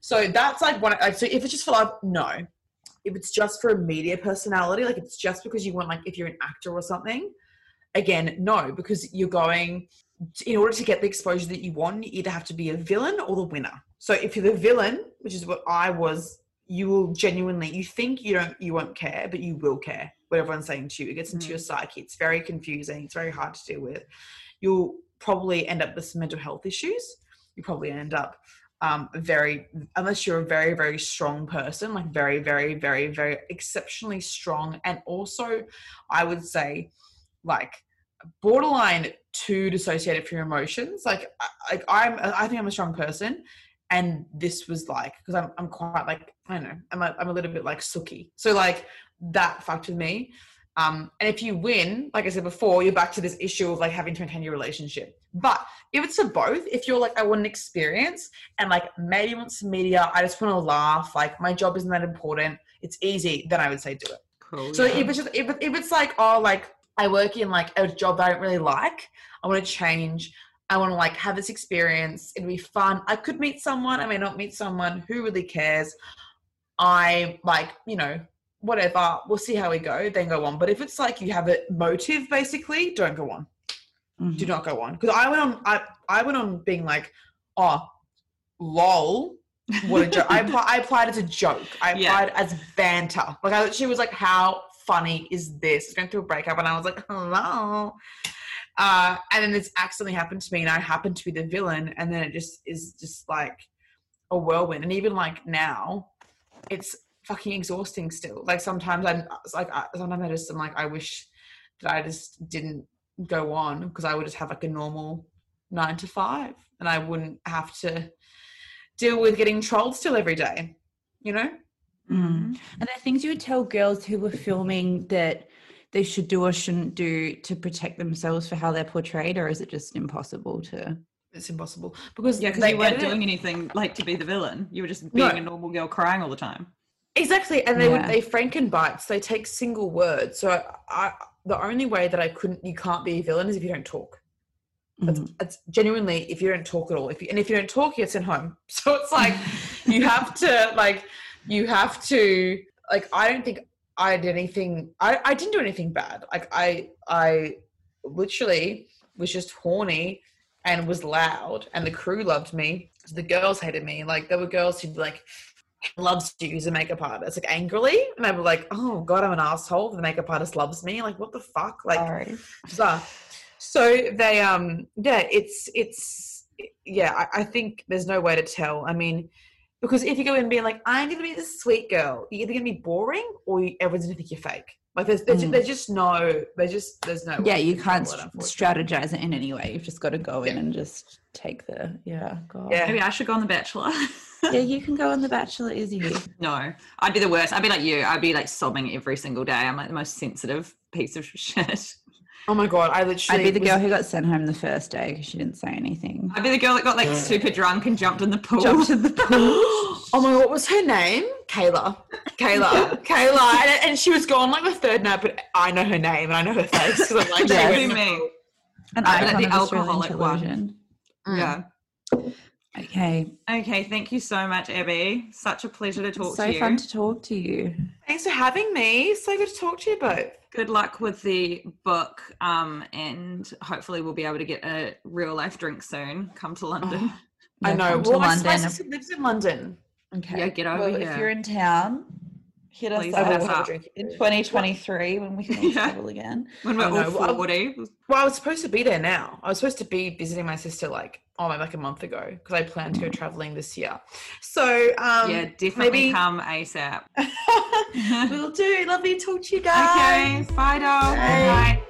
So that's like one. Like, so if it's just for love, no. If it's just for a media personality, like it's just because you want like if you're an actor or something, again, no, because you're going in order to get the exposure that you want. You either have to be a villain or the winner. So if you're the villain, which is what I was, you will genuinely you think you don't you won't care, but you will care what everyone's saying to you. It gets into your psyche. It's very confusing. It's very hard to deal with. You'll probably end up with some mental health issues. You probably end up um, very, unless you're a very, very strong person, like very, very, very, very exceptionally strong. And also, I would say, like, borderline too dissociated from your emotions. Like, I- like I'm, I think I'm a strong person. and this was like because I'm I'm quite like I don't know I'm a, I'm a little bit like sooky, so like that fucked with me. Um, and if you win, like I said before, you're back to this issue of like having to maintain your relationship. But if it's for both, if you're like, I want an experience and like maybe want some media, I just want to laugh, like my job isn't that important, it's easy, then I would say do it. Cool. So yeah. if it's just if, if it's like oh like I work in like a job I don't really like, I want to change. I want to like have this experience. It'd be fun. I could meet someone. I may not meet someone. Who really cares? I like you know whatever. We'll see how we go. Then go on. But if it's like you have a motive, basically, don't go on. Do Mhm. not go on because I went on. I I went on being like, oh, lol. What a joke! I, I applied as a joke. I Yeah. applied as banter. Like I, she was like, "How funny is this?" Going through a breakup, and I was like, "Hello." Uh, and then this accidentally happened to me, and I happened to be the villain. And then it just is just like a whirlwind. And even like now, it's fucking exhausting still. Like sometimes I'm like, I, sometimes I just am like I wish that I just didn't go on because I would just have like a normal nine to five, and I wouldn't have to deal with getting trolled still every day. You know? Mm. Are there are things you would tell girls who were filming that they should do or shouldn't do to protect themselves for how they're portrayed, or is it just impossible to? It's impossible because yeah, because they you weren't edit it- doing anything like to be the villain. You were just being No. a normal girl crying all the time. Exactly, and they would they Frankenbites. They take single words. So I, I, the only way that I couldn't, you can't be a villain is if you don't talk. That's, that's genuinely if you don't talk at all. If you, and if you don't talk, you're sent home. So it's like you have to like you have to like. I don't think I did anything. I I didn't do anything bad. Like I I literally was just horny and was loud, and the crew loved me. The girls hated me. Like there were girls who'd like loves to use a makeup artist like angrily and they were like oh god i'm an asshole the makeup artist loves me like what the fuck like Sorry. bizarre. So they um yeah, it's it's yeah, I, I think there's no way to tell. I mean, because if you go in being like, I'm gonna be this sweet girl, you're either gonna be boring or you, everyone's gonna think you're fake. Like there's there's, Mm. there's just no there's just there's no Yeah, you can't control it, strategize it in any way. You've just got to go in and just take the yeah. God. Yeah. Maybe I should go on The Bachelor. yeah, you can go on The Bachelor, Izzy. no, I'd be the worst. I'd be like you. I'd be like sobbing every single day. I'm like the most sensitive piece of shit. Oh my god, I literally I'd be the was- girl who got sent home the first day because she didn't say anything. I'd be the girl that got like super drunk and jumped in the pool. Jumped in the pool. oh my god, what was her name? Kayla. Kayla. Kayla. And, and she was gone like the third night, but I know her name and I know her face because I'm like, Yeah. she That'd be the me. An I'd be like the of Australian alcoholic one. Mm. Yeah. Okay. Okay, thank you so much, Abbie. Such a pleasure to talk so to you. So fun to talk to you. Thanks for having me. So good to talk to you both. Good luck with the book, um, and hopefully we'll be able to get a real life drink soon. Come to London. I Yeah, know. Well, my, my London. sister lives in London. Okay. Yeah, get over well, here. If you're in town, hit us Please I hit up us will have a up. in 2023 when we can all Yeah. travel again. when we're I know. all Well, 40. Well, I was supposed to be there now. I was supposed to be visiting my sister like oh like a month ago because I planned to go traveling this year. So um, yeah, definitely maybe come ASAP. we'll do. Lovely to talk to you guys. okay, bye, doll. Bye. Bye.